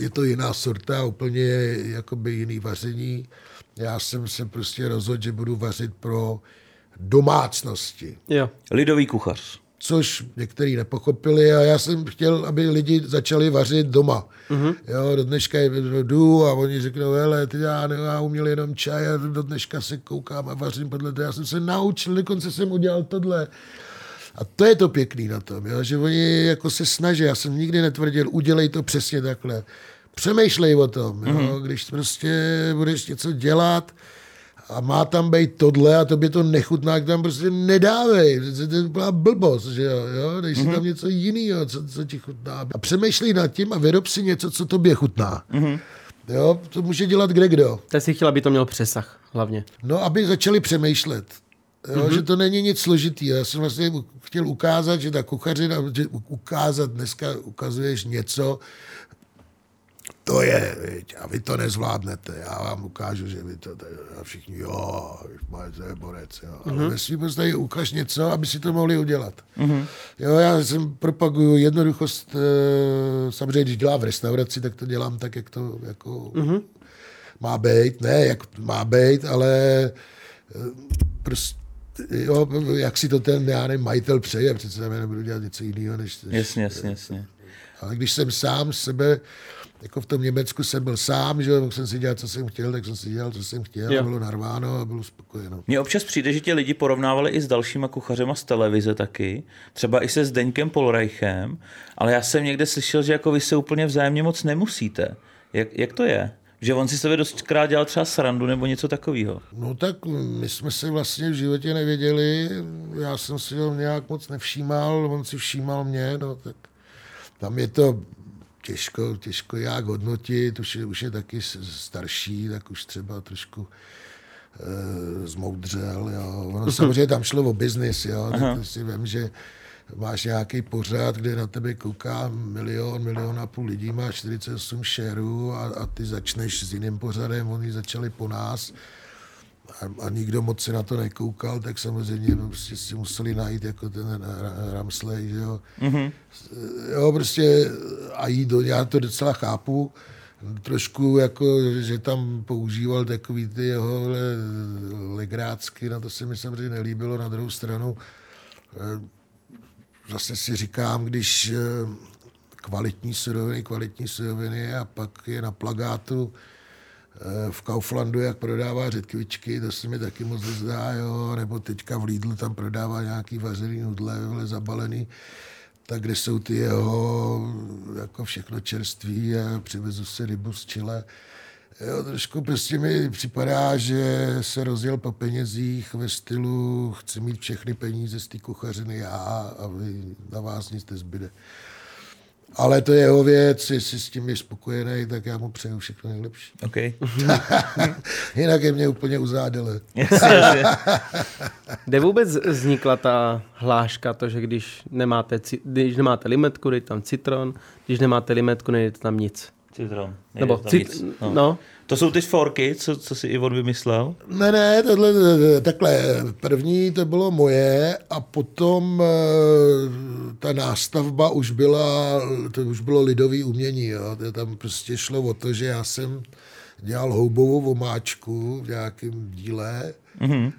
Speaker 3: je to jiná sorta, úplně jakoby jiný vaření. Já jsem se prostě rozhodl, že budu vařit pro domácnosti.
Speaker 1: Jo.
Speaker 2: Lidový kuchař
Speaker 3: což někteří nepochopili a já jsem chtěl, aby lidi začali vařit doma. Mm-hmm. Jo, do dneška jdu a oni řeknou, hele, ty já, ne, já uměl jenom čaj a do dneška se koukám a vařím podle toho. Já jsem se naučil, dokonce jsem udělal tohle. A to je to pěkný na tom, jo, že oni jako se snaží, já jsem nikdy netvrdil, udělej to přesně takhle. Přemýšlej o tom, jo, mm-hmm. když prostě budeš něco dělat, a má tam být tohle a tobě to nechutná, tam prostě nedávej. To je byla blbost, že jo, jo? dej si mm-hmm. tam něco jiného, co, co ti chutná. A přemýšlej nad tím a vyrob si něco, co tobě chutná. Mm-hmm. Jo, to může dělat kde kdo.
Speaker 1: Tak si chtěl, aby to měl přesah hlavně.
Speaker 3: No, aby začali přemýšlet. Jo, mm-hmm. Že to není nic složitého. Já jsem vlastně chtěl ukázat, že ta kuchařina, že ukázat, dneska ukazuješ něco, to je, viď, a vy to nezvládnete, já vám ukážu, že vy to, a všichni, jo, to je borec, jo. Ale mm-hmm. ve svým ukaž něco, aby si to mohli udělat. Mm-hmm. Jo, já jsem propaguju jednoduchost, e, samozřejmě, když dělám v restauraci, tak to dělám tak, jak to jako mm-hmm. má být, ne, jak má být, ale e, prostě jo, jak si to ten, já nevím, majitel přeje, přece já nebudu dělat něco jiného, než...
Speaker 2: Jasně, jasně, jasně.
Speaker 3: Ale když jsem sám sebe jako v tom Německu jsem byl sám, že mohl jsem si dělat, co jsem chtěl, tak jsem si dělal, co jsem chtěl, jo. bylo narváno a bylo spokojeno.
Speaker 2: Mně občas přijde, že tě lidi porovnávali i s dalšíma kuchařema z televize taky, třeba i se Zdeňkem Polreichem, ale já jsem někde slyšel, že jako vy se úplně vzájemně moc nemusíte. Jak, jak to je? Že on si sebe dostkrát dělal třeba srandu nebo něco takového.
Speaker 3: No tak my jsme se vlastně v životě nevěděli, já jsem si ho nějak moc nevšímal, on si všímal mě, no tak tam je to těžko, těžko jak hodnotit, už je, už je taky starší, tak už třeba trošku e, zmoudřel. Jo. Ono samozřejmě tam šlo o biznis, jo. Tak si vím, že máš nějaký pořád, kde na tebe kouká milion, milion a půl lidí, máš 48 šerů a, a ty začneš s jiným pořadem, oni začali po nás a, a nikdo moc se na to nekoukal, tak samozřejmě prostě si museli najít jako ten Ramsley, že jo. Mm-hmm. Jo, prostě a jít do, já to docela chápu, trošku jako, že tam používal takový ty jeho legrácky, na to se mi samozřejmě nelíbilo, na druhou stranu eh, zase si říkám, když eh, kvalitní suroviny, kvalitní suroviny a pak je na plagátu v Kauflandu, jak prodává řetkvičky, to se mi taky moc zdá, jo, nebo teďka v Lidlu tam prodává nějaký vařený nudle, zabalený, tak kde jsou ty jeho, jako všechno čerství a přivezu si rybu z Chile. Jo, trošku prostě mi připadá, že se rozjel po penězích ve stylu chci mít všechny peníze z té kuchařiny já a vy, na vás nic nezbyde. Ale to je jeho věc, jestli s tím je spokojený, tak já mu přeju všechno nejlepší.
Speaker 2: Okay.
Speaker 3: Jinak je mě úplně uzádele.
Speaker 1: Kde vůbec vznikla ta hláška, to, že když nemáte, když nemáte limetku, dejte tam citron, když nemáte limetku, nejdete tam nic.
Speaker 2: Citron.
Speaker 1: Nebo cit, no. no.
Speaker 2: To jsou ty forky, co, co si Ivon vymyslel?
Speaker 3: Ne, ne, tohle, takhle. První to bylo moje a potom eh, ta nástavba už byla, to už bylo lidový umění. Jo. To tam prostě šlo o to, že já jsem dělal houbovou omáčku v nějakém díle mm-hmm.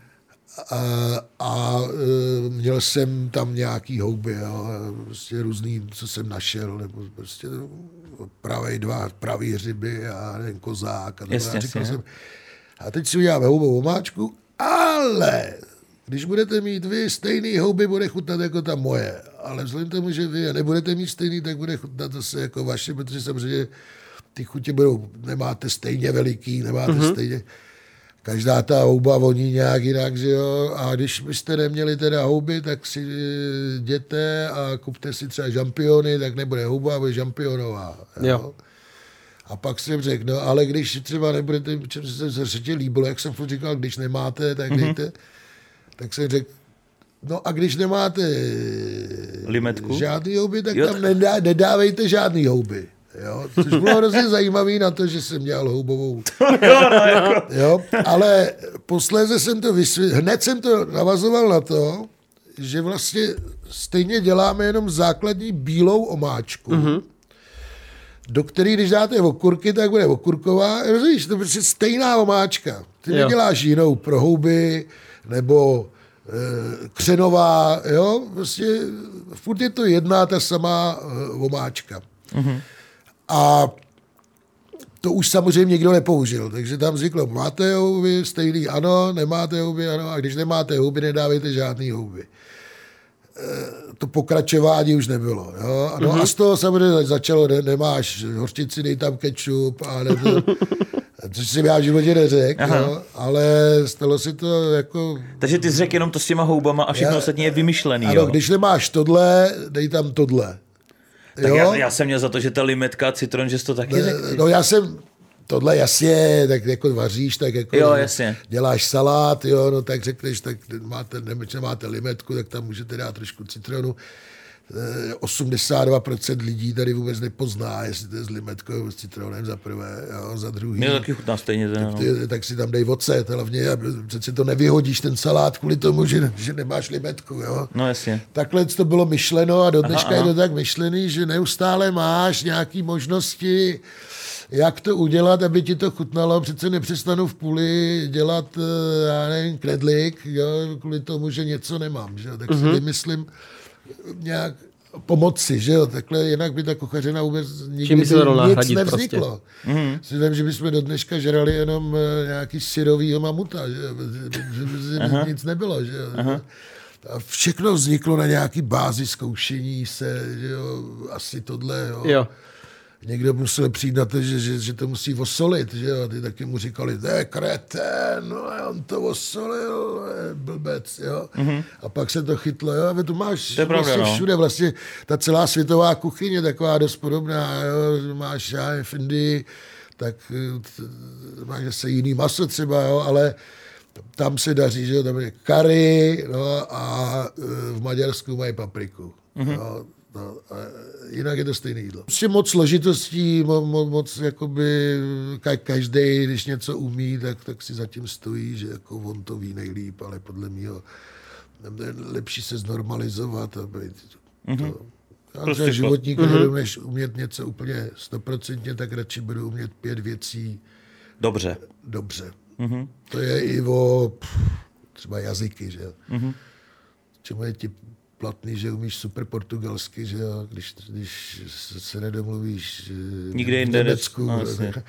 Speaker 3: a, a e, měl jsem tam nějaký houby, jo, prostě různý, co jsem našel, nebo prostě pravý dva, pravý hřiby a ten kozák. A,
Speaker 2: jasně, jasně.
Speaker 3: jsem, a teď si uděláme houbovou omáčku, ale když budete mít vy stejný houby, bude chutnat jako ta moje. Ale vzhledem tomu, že vy nebudete mít stejný, tak bude chutnat zase jako vaše, protože samozřejmě ty chutě budou, nemáte stejně veliký, nemáte mm-hmm. stejně každá ta houba voní nějak jinak, že jo, a když byste neměli teda houby, tak si jděte a kupte si třeba žampiony, tak nebude houba, bude žampionová. Jo. jo. A pak jsem řekl, no ale když třeba nebudete, čem se se líbilo, jak jsem furt říkal, když nemáte, tak mm-hmm. dejte, tak jsem řekl, No a když nemáte
Speaker 2: Limetku?
Speaker 3: žádný houby, tak
Speaker 2: Jo,
Speaker 3: tam nedá, nedávejte žádný houby. Jo? Což bylo hrozně zajímavý na to, že jsem dělal houbovou.
Speaker 2: jo, no, jako.
Speaker 3: Jo? Ale posléze jsem to vysvětlil, hned jsem to navazoval na to, že vlastně stejně děláme jenom základní bílou omáčku, mm-hmm. do který, když dáte okurky, tak bude okurková. Rozumíš, to je prostě stejná omáčka. Ty
Speaker 1: Jo.
Speaker 3: neděláš jinou pro houby, nebo e, křenová, jo, prostě furt je to jedna ta samá e, omáčka. Mm-hmm. A to už samozřejmě nikdo nepoužil, takže tam zvyklo, máte houby, stejný ano, nemáte houby, ano, a když nemáte houby, nedávejte žádný houby. E, To pokračování už nebylo. Jo? Ano, mm-hmm. A z toho samozřejmě začalo, ne, nemáš hořčici, dej tam kečup, a ne to, což jsem já v životě neřekl, jo? ale stalo se to jako...
Speaker 2: Takže ty jsi řekl jenom to s těma houbama a všechno
Speaker 3: Já-
Speaker 2: ostatní je vymyšlený,
Speaker 3: Ano,
Speaker 2: jo?
Speaker 3: když nemáš tohle, dej tam tohle.
Speaker 2: Tak já, já, jsem měl za to, že ta limetka, citron, že jsi to taky řekl.
Speaker 3: No já jsem, tohle jasně, tak jako vaříš, tak jako
Speaker 2: Jo, jasně.
Speaker 3: děláš salát, jo, no tak řekneš, tak máte, ne, máte limetku, tak tam můžete dát trošku citronu. Eh, 82% lidí tady vůbec nepozná, jestli to je s limetkou s citronem za prvé, jo, za druhý.
Speaker 2: Mě taky chutná stejně. Ten, no.
Speaker 3: Ty, tak si tam dej ocet, hlavně, aby- přece to nevyhodíš ten salát kvůli tomu, že, že nemáš limetku, jo.
Speaker 2: no jasně.
Speaker 3: Takhle to bylo myšleno a do dneška
Speaker 2: Aha,
Speaker 3: je
Speaker 2: aha.
Speaker 3: to tak myšlený, že neustále máš nějaké možnosti, jak to udělat, aby ti to chutnalo. Přece nepřestanu v půli dělat, eh, já nevím, kredlik, jo, kvůli tomu, že něco nemám. Že? Tak
Speaker 2: Mhm.
Speaker 3: si vymyslím nějak pomoci, že jo, takhle jinak by ta kuchařina vůbec nikdy
Speaker 1: Čím by se to dalo
Speaker 3: nic
Speaker 1: nahradit
Speaker 3: nevzniklo. Si vím, že bychom do dneška žrali jenom eh, nějaký syrovýho mamuta, že, že, že nic nebylo, že jo. A všechno vzniklo na nějaký bázi zkoušení se, že jo, asi tohle, jo.
Speaker 1: Jo.
Speaker 3: Někdo musel přijít na to, že, že, že to musí osolit, že jo, ty taky mu říkali, to je kreten, no a on to osolil, blbec, jo. Mm-hmm. A pak se to chytlo, jo, a to máš
Speaker 2: To je pravda,
Speaker 3: vlastně
Speaker 2: no.
Speaker 3: všude, vlastně ta celá světová kuchyně taková dost podobná, jo, máš já v Indii, tak eh, máš zase jiný maso třeba, jo, ale tam se daří, že tam je curry, no, a eh, v Maďarsku mají papriku. Mm-hmm. No, no, a jinak je to stejné jídlo. Prostě moc složitostí, mo, mo, moc jakoby, ka- každý, když něco umí, tak, tak si zatím stojí, že jako on to ví nejlíp, ale podle mého lepší se znormalizovat a být mm-hmm. to. Já
Speaker 2: Prostě
Speaker 3: životník, mm-hmm. než umět něco úplně stoprocentně, tak radši budu umět pět věcí
Speaker 2: Dobře.
Speaker 3: dobře. Mm-hmm. To je i o pff, třeba jazyky, že jo. Mm-hmm. Čemu je ti platný, že umíš super portugalsky, že jo, když, když se nedomluvíš eh,
Speaker 2: Nikde
Speaker 3: v Německu,
Speaker 2: no,
Speaker 3: tak,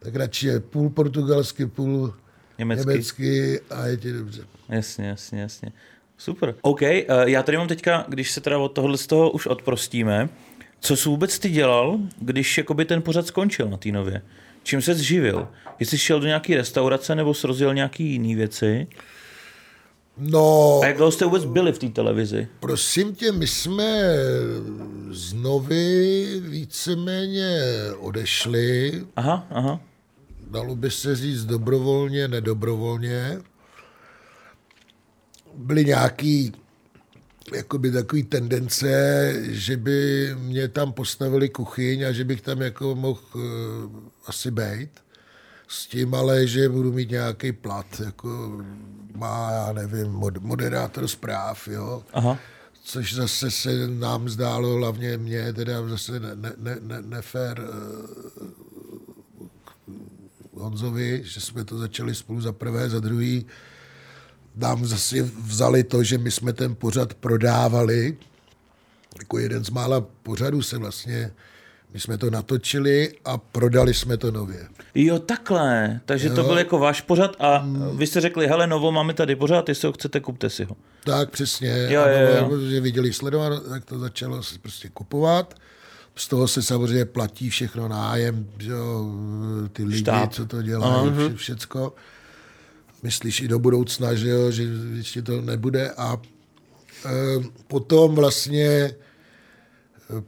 Speaker 3: tak radši je půl portugalsky, půl
Speaker 2: Německy.
Speaker 3: německy a je ti dobře.
Speaker 2: Jasně, jasně, jasně. Super. OK, uh, já tady mám teďka, když se teda od tohohle z toho už odprostíme, co jsi vůbec ty dělal, když jakoby ten pořad skončil na té nově? Čím se živil? Jestli jsi šel do nějaké restaurace nebo jsi rozjel nějaké jiné věci?
Speaker 3: No,
Speaker 2: A jak dlouho jste vůbec byli v té televizi?
Speaker 3: prosím tě, my jsme z Novy víceméně odešli,
Speaker 2: Aha, aha.
Speaker 3: dalo by se říct dobrovolně, nedobrovolně. Byly nějaký jakoby takový tendence, že by mě tam postavili kuchyň a že bych tam jako mohl uh, asi být. S tím ale, že budu mít nějaký plat, jako má, já nevím, mod, moderátor zpráv, jo.
Speaker 2: Aha.
Speaker 3: Což zase se nám zdálo, hlavně mě, teda zase ne, ne, ne, ne, nefér eh, Honzovi, že jsme to začali spolu za prvé, za druhý. Nám zase vzali to, že my jsme ten pořad prodávali. Jako jeden z mála pořadů se vlastně, my jsme to natočili a prodali jsme to nově.
Speaker 2: Jo, takhle. Takže jo. to byl jako váš pořad a vy jste řekli, hele, novo, máme tady pořad, jestli ho chcete, kupte si ho.
Speaker 3: Tak přesně.
Speaker 2: Jo,
Speaker 3: ano,
Speaker 2: jo, jo.
Speaker 3: Protože viděli sledovat, tak to začalo se prostě kupovat. Z toho se samozřejmě platí všechno nájem, že jo, ty lidi,
Speaker 2: Štáb.
Speaker 3: co to dělají, vše, všecko. Myslíš i do budoucna, že jo, že ještě to nebude. A e, potom vlastně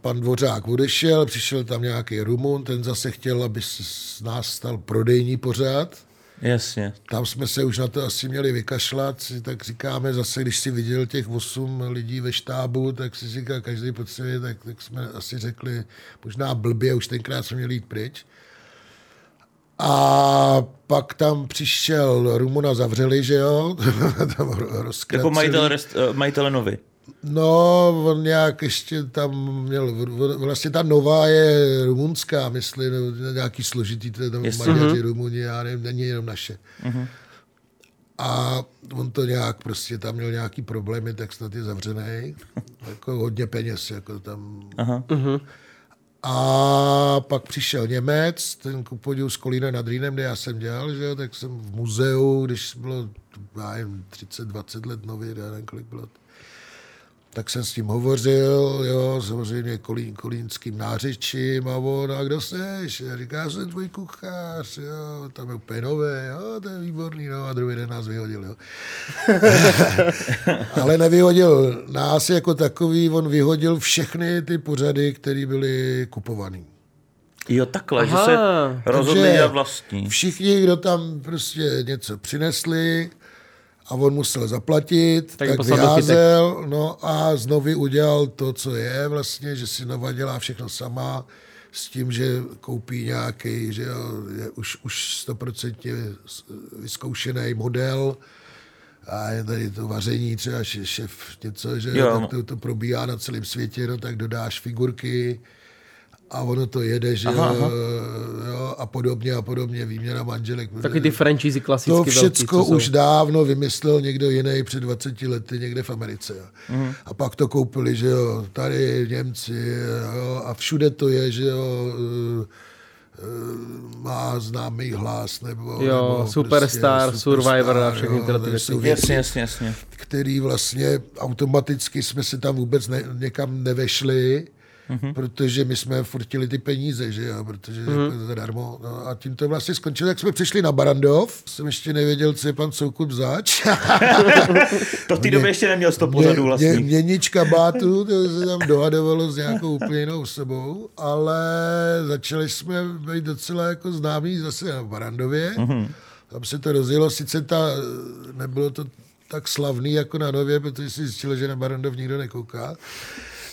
Speaker 3: pan Dvořák odešel, přišel tam nějaký Rumun, ten zase chtěl, aby se z nás stal prodejní pořád.
Speaker 2: Jasně.
Speaker 3: Tam jsme se už na to asi měli vykašlat, si tak říkáme zase, když si viděl těch osm lidí ve štábu, tak si říkal, každý potřebuje, tak, tak jsme asi řekli, možná blbě, už tenkrát jsme měli jít pryč. A pak tam přišel, Rumuna zavřeli, že jo? tam.
Speaker 2: Jako majitel, rest, uh, majitele novy.
Speaker 3: No, on nějak ještě tam měl, vlastně ta nová je rumunská, myslím, nějaký složitý, to je tam
Speaker 2: Jasně.
Speaker 3: Maďaři, Rumuni, já nevím, není jenom naše. A on to nějak prostě tam měl nějaký problémy, tak snad je zavřený. jako hodně peněz, jako tam.
Speaker 2: Aha.
Speaker 3: A pak přišel Němec, ten ku podivu z Kolína nad Rýnem, kde já jsem dělal, že jo, tak jsem v muzeu, když bylo, já nevím, 30-20 let nově, já nevím, kolik bylo. Tak jsem s tím hovořil, jo, samozřejmě kolín, kolínským nářečím a on, a kdo seš? Já říká, já jsem tvůj kuchař, jo, tam je úplně nové, jo, to je výborný, no, a druhý den nás vyhodil, jo. Ale nevyhodil nás jako takový, on vyhodil všechny ty pořady, které byly kupované.
Speaker 2: Jo, takhle,
Speaker 1: Aha.
Speaker 2: že se rozhodli vlastní.
Speaker 3: Všichni, kdo tam prostě něco přinesli a on musel zaplatit,
Speaker 1: Tak
Speaker 3: tak, vyházel, no a znovu udělal to, co je vlastně, že si Nova dělá všechno sama, s tím, že koupí nějaký, že jo, je už, už stoprocentně vyzkoušený model, a je tady to vaření, třeba še- šef něco, že
Speaker 2: Jo.
Speaker 3: jo. tak to, to probíhá na celém světě, no tak dodáš figurky a ono to jede, že
Speaker 2: Aha,
Speaker 3: jo,
Speaker 2: aha.
Speaker 3: jo, a podobně a podobně, výměna manželek.
Speaker 1: Taky ty franchise klasicky
Speaker 3: to
Speaker 1: velký,
Speaker 3: všecko
Speaker 1: jsou.
Speaker 3: už dávno vymyslel někdo jiný před 20 lety někde v Americe. Jo.
Speaker 2: Mhm.
Speaker 3: A pak to koupili, že jo, tady Němci jo, a všude to je, že jo, eh, má známý hlas, nebo,
Speaker 1: Jo,
Speaker 3: nebo
Speaker 1: Superstar, Survivor a všechny tyhle ty
Speaker 3: jsou věci,
Speaker 2: Jasně, jasně, jasně.
Speaker 3: který vlastně automaticky jsme se tam vůbec ne, někam nevešli, mm-hmm. protože my jsme furt chtěli ty peníze, že jo, protože mm-hmm. jako zadarmo. No, a tím to vlastně skončilo, jak jsme přišli na Barandov, jsem ještě nevěděl, co je pan Soukup zač.
Speaker 2: To v té době ještě neměl 100 pořadů
Speaker 3: Mě,
Speaker 2: vlastní.
Speaker 3: měnič kabátu, to se tam dohadovalo s nějakou úplně jinou osobou, ale začali jsme být docela jako známí zase na Barandově. Mm-hmm. Tam se to rozjelo, sice ta, nebylo to tak slavný jako na Nově, protože si zjistil, že na Barandov nikdo nekouká.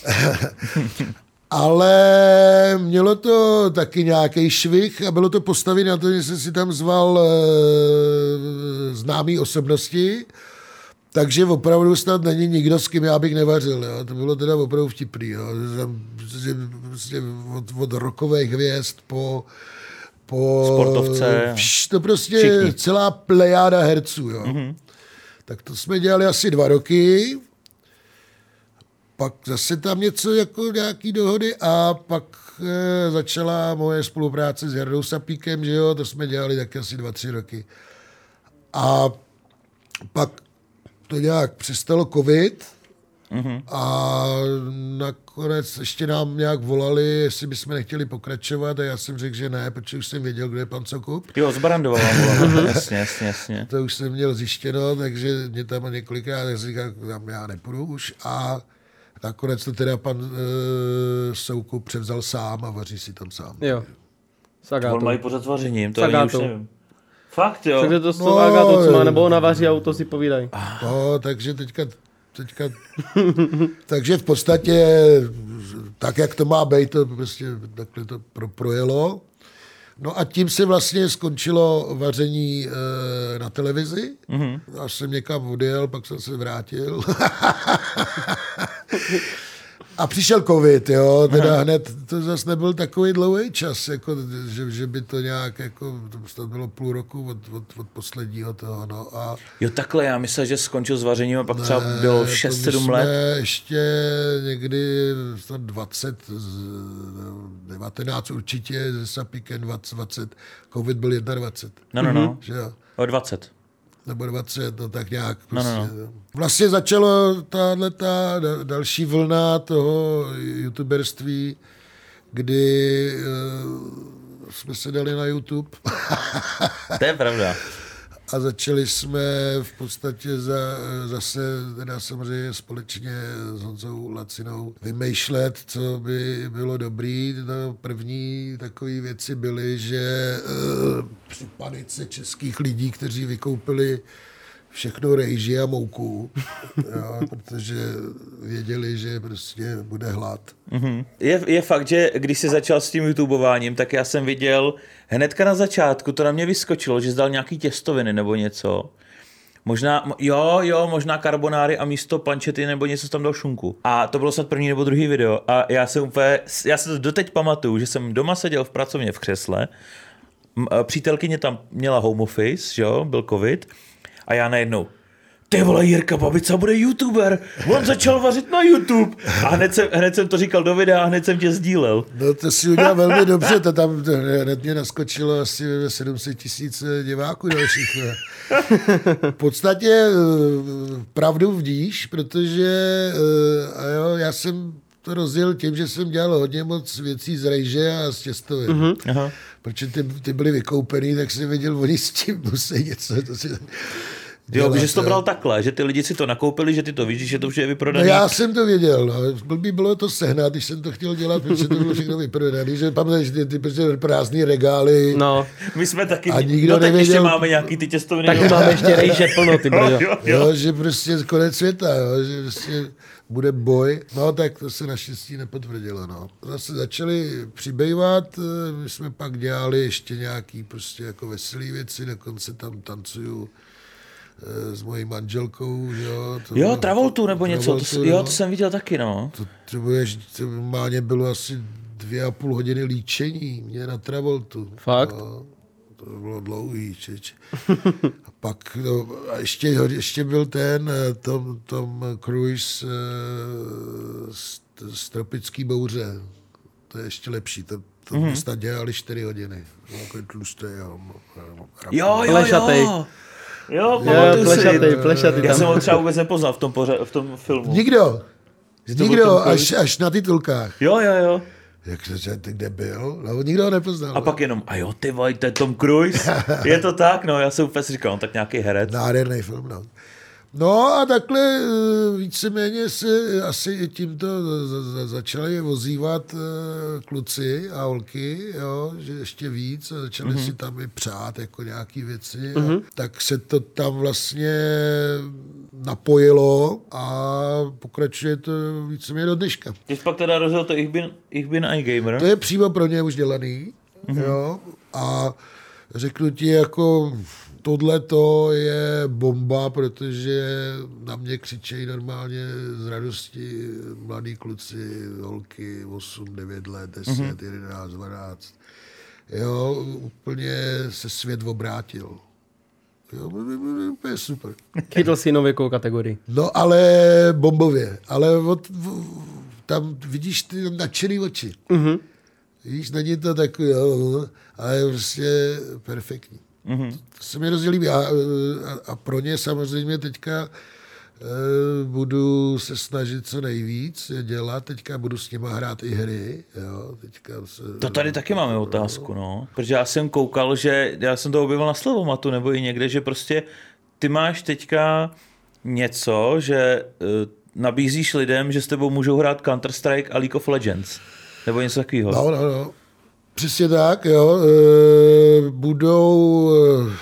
Speaker 3: Ale mělo to taky nějaký švih a bylo to postavené na to, že jsem si tam zval e, známý osobnosti, takže opravdu snad není nikdo, s kým já bych nevařil. Jo. To bylo teda opravdu vtipný. Jo. Tam prostě, prostě od, od rokových hvězd po, po
Speaker 2: Sportovce.
Speaker 3: Vš, to prostě
Speaker 2: Všichni.
Speaker 3: celá plejáda herců. Jo. Mm-hmm. Tak to jsme dělali asi dva roky. Pak zase tam něco jako nějaký dohody a pak e, začala moje spolupráce s Jardou Sapíkem, že jo, to jsme dělali taky asi dva, tři roky. A pak to nějak přestalo covid mm-hmm. a nakonec ještě nám nějak volali, jestli bychom nechtěli pokračovat a já jsem řekl, že ne, protože už jsem věděl, kde je pan Sokup.
Speaker 2: Jo, z Barandova jasně, jasně, jasně.
Speaker 3: To už jsem měl zjištěno, takže mě tam několikrát říkal, tam já nepůjdu už a nakonec to teda pan e, Soukup převzal sám a vaří si tam sám.
Speaker 1: Jo. S
Speaker 2: On mají pořád s vařením, to ani už nevím. Fakt jo?
Speaker 1: Takže to s
Speaker 3: No,
Speaker 1: Agátou, co má,
Speaker 3: jo.
Speaker 1: nebo ona vaří auto, si povídají.
Speaker 3: No, takže teďka, teďka takže v podstatě tak, jak to má být, to prostě takhle to pro, projelo. No a tím se vlastně skončilo vaření e, na televizi. Mm-hmm. Až jsem někam odjel, pak jsem se vrátil. A přišel covid, jo, teda Aha. hned, to zase nebyl takový dlouhý čas, jako, že, že by to nějak, jako, to bylo půl roku od, od, od posledního toho, no a
Speaker 2: Jo, takhle, já myslel, že skončil s vařením a pak třeba bylo
Speaker 3: to my
Speaker 2: 6-7
Speaker 3: jsme
Speaker 2: let.
Speaker 3: ještě někdy snad 20, z- 19 určitě, ze Sapikem 20, 20, covid byl 21,
Speaker 2: No, no, no.
Speaker 3: že jo,
Speaker 2: O 20.
Speaker 3: nebo 20, no tak nějak.
Speaker 2: No, no,
Speaker 3: Prostě, no. Vlastně začalo tahle ta další vlna toho youtuberství, kdy uh, jsme se dali na YouTube
Speaker 2: To je pravda.
Speaker 3: A začali jsme v podstatě za, zase teda samozřejmě společně s Honzou Lacinou vymýšlet, co by bylo dobrý. No, první takové věci byly, že uh, při panice českých lidí, kteří vykoupili všechno rejži a mouku, jo, protože věděli, že prostě bude hlad.
Speaker 2: Mm-hmm. Je, je fakt, že když jsi začal s tím youtubováním, tak já jsem viděl hnedka na začátku, to na mě vyskočilo, že zdal nějaký těstoviny nebo něco. Možná, jo, jo, možná karbonáry a místo plančety nebo něco tam dal šunku. A to bylo snad první nebo druhý video. A já jsem úplně, já se to doteď pamatuju, že jsem doma seděl v pracovně v křesle, přítelkyně tam měla home office, jo, byl covid, a já najednou, ty vole, Jirka Babica bude youtuber, on začal vařit na YouTube. A hned jsem, hned jsem to říkal do videa a hned jsem tě sdílel.
Speaker 3: No to si udělal velmi dobře, to tam hned mě naskočilo asi 700 tisíc diváků dalších. V podstatě eh, pravdu vdíš, protože eh, jo, já jsem to rozdělil tím, že jsem dělal hodně moc věcí z rejže a z těstovin. Mm-hmm. Protože ty, ty byly vykoupený, tak jsem věděl, oni s tím musí něco. To si,
Speaker 2: Jo, že jsi to bral takhle, že ty lidi si to nakoupili, že ty to víš, že to už je vyprodané.
Speaker 3: No já jsem to věděl, no. Blbý bylo to sehnat, když jsem to chtěl dělat, protože to bylo všechno vyprodané, že pamatuješ ty, ty prostě prázdný regály.
Speaker 2: No, my jsme taky,
Speaker 3: a nikdo
Speaker 2: no, tak
Speaker 3: nevěděl,
Speaker 2: ještě máme nějaký ty těstoviny.
Speaker 1: Tak máme ještě rejže plno, ty brdo.
Speaker 2: jo, jo, jo.
Speaker 3: jo, že prostě konec světa, jo, že prostě bude boj. No tak to se naštěstí nepotvrdilo. No. Zase začali přibývat, my jsme pak dělali ještě nějaký prostě jako veselý věci, dokonce tam tancuju eh, s mojí manželkou, že jo. To
Speaker 2: Jo,
Speaker 3: bylo-
Speaker 2: Travoltu nebo něco, to,
Speaker 3: Travoltu,
Speaker 2: s- jo,
Speaker 3: no.
Speaker 2: to jsem viděl taky, no.
Speaker 3: To, to, bylo, to normálně bylo asi dvě a půl hodiny líčení mě na Travoltu.
Speaker 1: Fakt?
Speaker 3: No, to bylo dlouhý. Čič. A pak, no, a ještě, ještě byl ten eh, Tom, Tom Cruise eh, z, z Tropický bouře. To je ještě lepší. To, to mm-hmm. snad dělali čtyři hodiny. Takový tlustý.
Speaker 2: Jo, jo,
Speaker 1: Plešatej.
Speaker 2: jo. Jo,
Speaker 1: Jo,
Speaker 2: pamatuju si.
Speaker 1: plešatej, plešatej
Speaker 2: Já jsem ho třeba vůbec nepoznal v tom, pořad, v tom filmu.
Speaker 3: Nikdo. Nikdo, až, až na titulkách.
Speaker 2: Jo, jo, jo.
Speaker 3: Jak se ty kde byl? No, nikdo ho nepoznal.
Speaker 2: A pak jenom, a jo, ty vole, to je Tom Cruise. Je to tak, no, já jsem úplně si říkal, no, tak nějaký herec.
Speaker 3: Nádherný film, no. No a takhle eh, víceméně se asi tímto za- za- začali ozývat eh, kluci a holky, jo, že ještě víc a začali mm-hmm. si tam i přát jako nějaký věci. Mm-hmm. A tak se to tam vlastně napojilo a pokračuje to víceméně do dneška.
Speaker 2: Ty jsi pak teda rozjel to Ich bin, ich bin ein Gamer.
Speaker 3: To je přímo pro ně už dělaný. Mm-hmm. Jo? A řeknu ti, jako tohle to je bomba, protože na mě křičejí normálně z radosti mladí kluci, holky 8, 9 let, 10, mm-hmm. 11, 12. Jo, úplně se svět obrátil. Jo, úplně super.
Speaker 1: Chytl si nověkou kategorii.
Speaker 3: No ale bombově. Ale od, tam vidíš ty nadšený oči.
Speaker 1: Mhm.
Speaker 3: Víš, není to takový, jo, ale je prostě perfektní. Mm-hmm. To se mi hrozně líbí. A, a, a pro ně samozřejmě teďka eh, budu se snažit co nejvíc dělat. Teďka budu s nima hrát i hry. Jo. Teďka se,
Speaker 2: To tady taky máme otázku, no. Protože já jsem koukal, že já jsem to objevil na Slovomatu nebo i někde, že prostě ty máš teďka něco, že uh, nabízíš lidem, že s tebou můžou hrát Counter-Strike a League of Legends. Nebo něco takového.
Speaker 3: No, no, no. Přesně tak, jo. E, budou, e,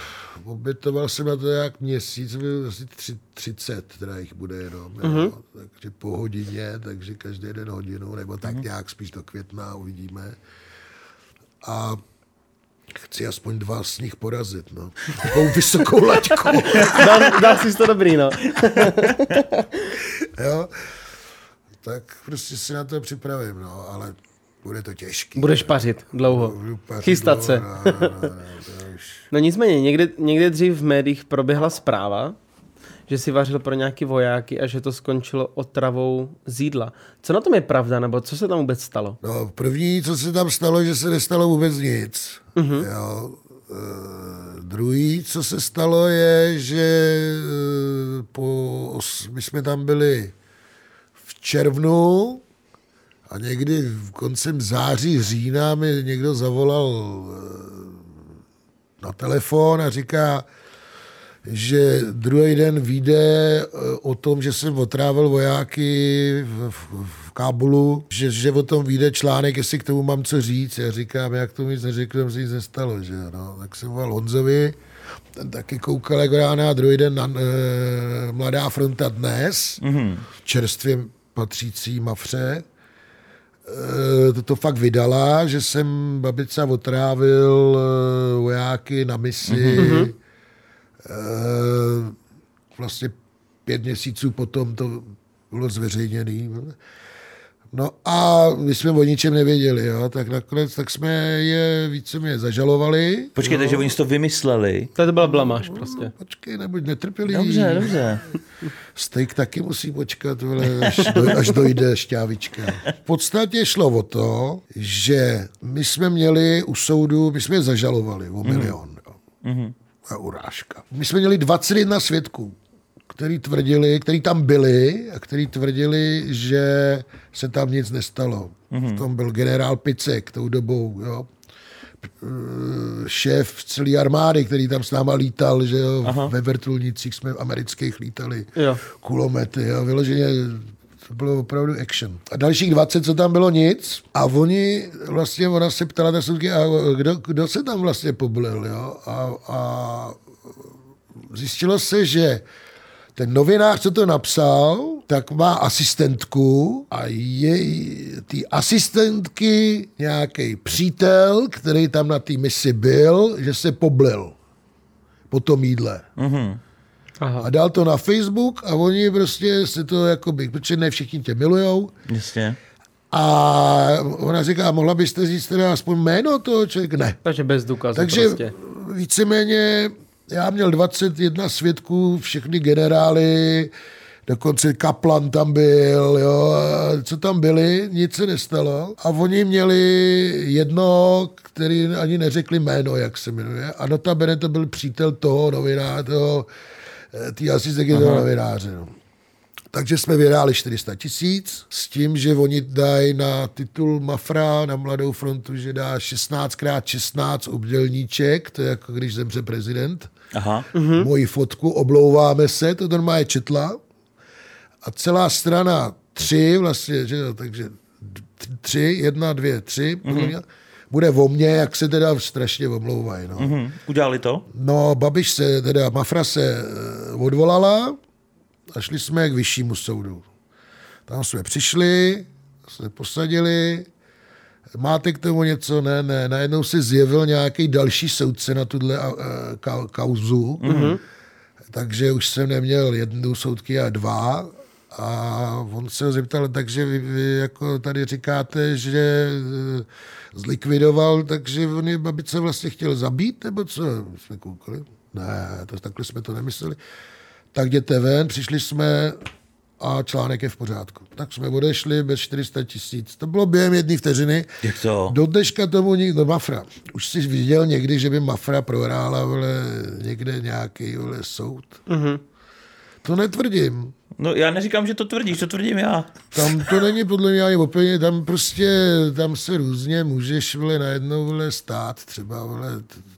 Speaker 3: obětoval jsem na to jak měsíc, asi tři, 30, teda jich bude jenom, jo.
Speaker 1: Mhm.
Speaker 3: Takže po hodině, takže každý den hodinu, nebo tak nějak spíš do května uvidíme. A chci aspoň dva z nich porazit, no. Takovou vysokou laťku,
Speaker 1: Dal, dal jsi to dobrý, no.
Speaker 3: jo. Tak prostě si na to připravím, no, ale bude to těžký.
Speaker 1: Budeš pařit dlouho.
Speaker 3: Budu pařit
Speaker 1: Chystat
Speaker 3: dlouho,
Speaker 1: se.
Speaker 3: No, no, no, no, už...
Speaker 1: No nicméně, někde, někde dřív v médiích proběhla zpráva, že si vařil pro nějaký vojáky a že to skončilo otravou z jídla. Co na tom je pravda, nebo co se tam vůbec stalo?
Speaker 3: No, první, co se tam stalo, že se nestalo vůbec nic. Mm-hmm. Jo. E, druhý, co se stalo, je, že e, po, os, my jsme tam byli v červnu a někdy v koncem září, října mi někdo zavolal e, na telefon a říká, že druhý den vyjde eh, o tom, že jsem otrávil vojáky v, v, v Kábulu, že, že o tom vyjde článek, jestli k tomu mám co říct. Já říkám, jak to nic neřekl, tam se nic nestalo. Že? No, tak jsem volal Honzovi, ten taky koukal jako rána a druhý den na e, Mladá fronta dnes, mm-hmm. čerstvě patřící Mafře, to, to fakt vydala, že jsem babica otrávil e, vojáky na misi mm-hmm. vlastně pět měsíců potom to bylo zveřejněné. No a my jsme o ničem nevěděli, jo? tak nakonec tak jsme je víceméně zažalovali.
Speaker 2: Počkejte,
Speaker 3: jo.
Speaker 2: že oni si to vymysleli.
Speaker 1: To byla blamáž prostě.
Speaker 3: No, počkej, nebuď netrpělý.
Speaker 2: Dobře, dobře.
Speaker 3: Steak taky musí počkat, vole, až, do, až dojde šťávička. V podstatě šlo o to, že my jsme měli u soudu, my jsme je zažalovali o milion. Jo. Mm-hmm. A urážka. My jsme měli 21 svědků který tvrdili, který tam byli a který tvrdili, že se tam nic nestalo. Mm-hmm. V tom byl generál Picek tou dobou, jo. Šéf celé armády, který tam s náma lítal, že jo, Aha. ve vrtulnicích jsme v amerických lítali, jo. kulomety, jo, vyloženě to bylo opravdu action. A dalších 20, co tam bylo, nic. A oni, vlastně ona se ptala ta soudky, a kdo, kdo se tam vlastně poblil, jo? A, a zjistilo se, že ten novinář, co to napsal, tak má asistentku a její, ty asistentky nějaký přítel, který tam na té misi byl, že se poblil po tom jídle. Mm-hmm. Aha. A dal to na Facebook a oni prostě se to jakoby, protože ne všichni tě milujou.
Speaker 2: Jasně.
Speaker 3: A ona říká, mohla byste říct teda aspoň jméno toho člověka? Ne.
Speaker 1: Takže bez důkazu
Speaker 3: Takže
Speaker 1: prostě.
Speaker 3: víceméně já měl 21 svědků, všechny generály, dokonce Kaplan tam byl, jo, co tam byli, nic se nestalo. A oni měli jedno, který ani neřekli jméno, jak se jmenuje. A notabene to byl přítel toho novináře, toho, tý asistentky toho novináře. No. Takže jsme vyhráli 400 tisíc s tím, že oni dají na titul Mafra na Mladou frontu, že dá 16x16 obdělníček, to je jako když zemře prezident. Aha. Mm-hmm. Moji fotku, oblouváme se, to normálně četla. A celá strana tři vlastně, že, takže tři, jedna, dvě, tři, mm-hmm. bude o mně, jak se teda strašně omlouvají. No. Mm-hmm.
Speaker 2: Udělali to?
Speaker 3: No, Babiš se, teda Mafra se eh, odvolala a šli jsme k vyššímu soudu. Tam jsme přišli, jsme posadili, Máte k tomu něco? Ne, ne. Najednou se zjevil nějaký další soudce na tuhle uh, kauzu, mm-hmm. takže už jsem neměl jednu soudky a dva. A on se ho zeptal, takže vy, vy jako tady říkáte, že uh, zlikvidoval, takže on je babice vlastně chtěl zabít, nebo co? Jsme koukali. Ne, to, takhle jsme to nemysleli. Tak jděte ven, přišli jsme, a článek je v pořádku. Tak jsme odešli bez 400 tisíc. To bylo během jedné vteřiny.
Speaker 2: Jak to?
Speaker 3: Do dneška tomu nikdo, Mafra. Už jsi viděl někdy, že by Mafra prohrála vole, někde nějaký vole, soud? Mm-hmm. To netvrdím.
Speaker 2: No já neříkám, že to tvrdíš, to tvrdím já.
Speaker 3: Tam to není podle mě ani úplně, tam prostě, tam se různě můžeš vole, najednou vole, stát, třeba vole,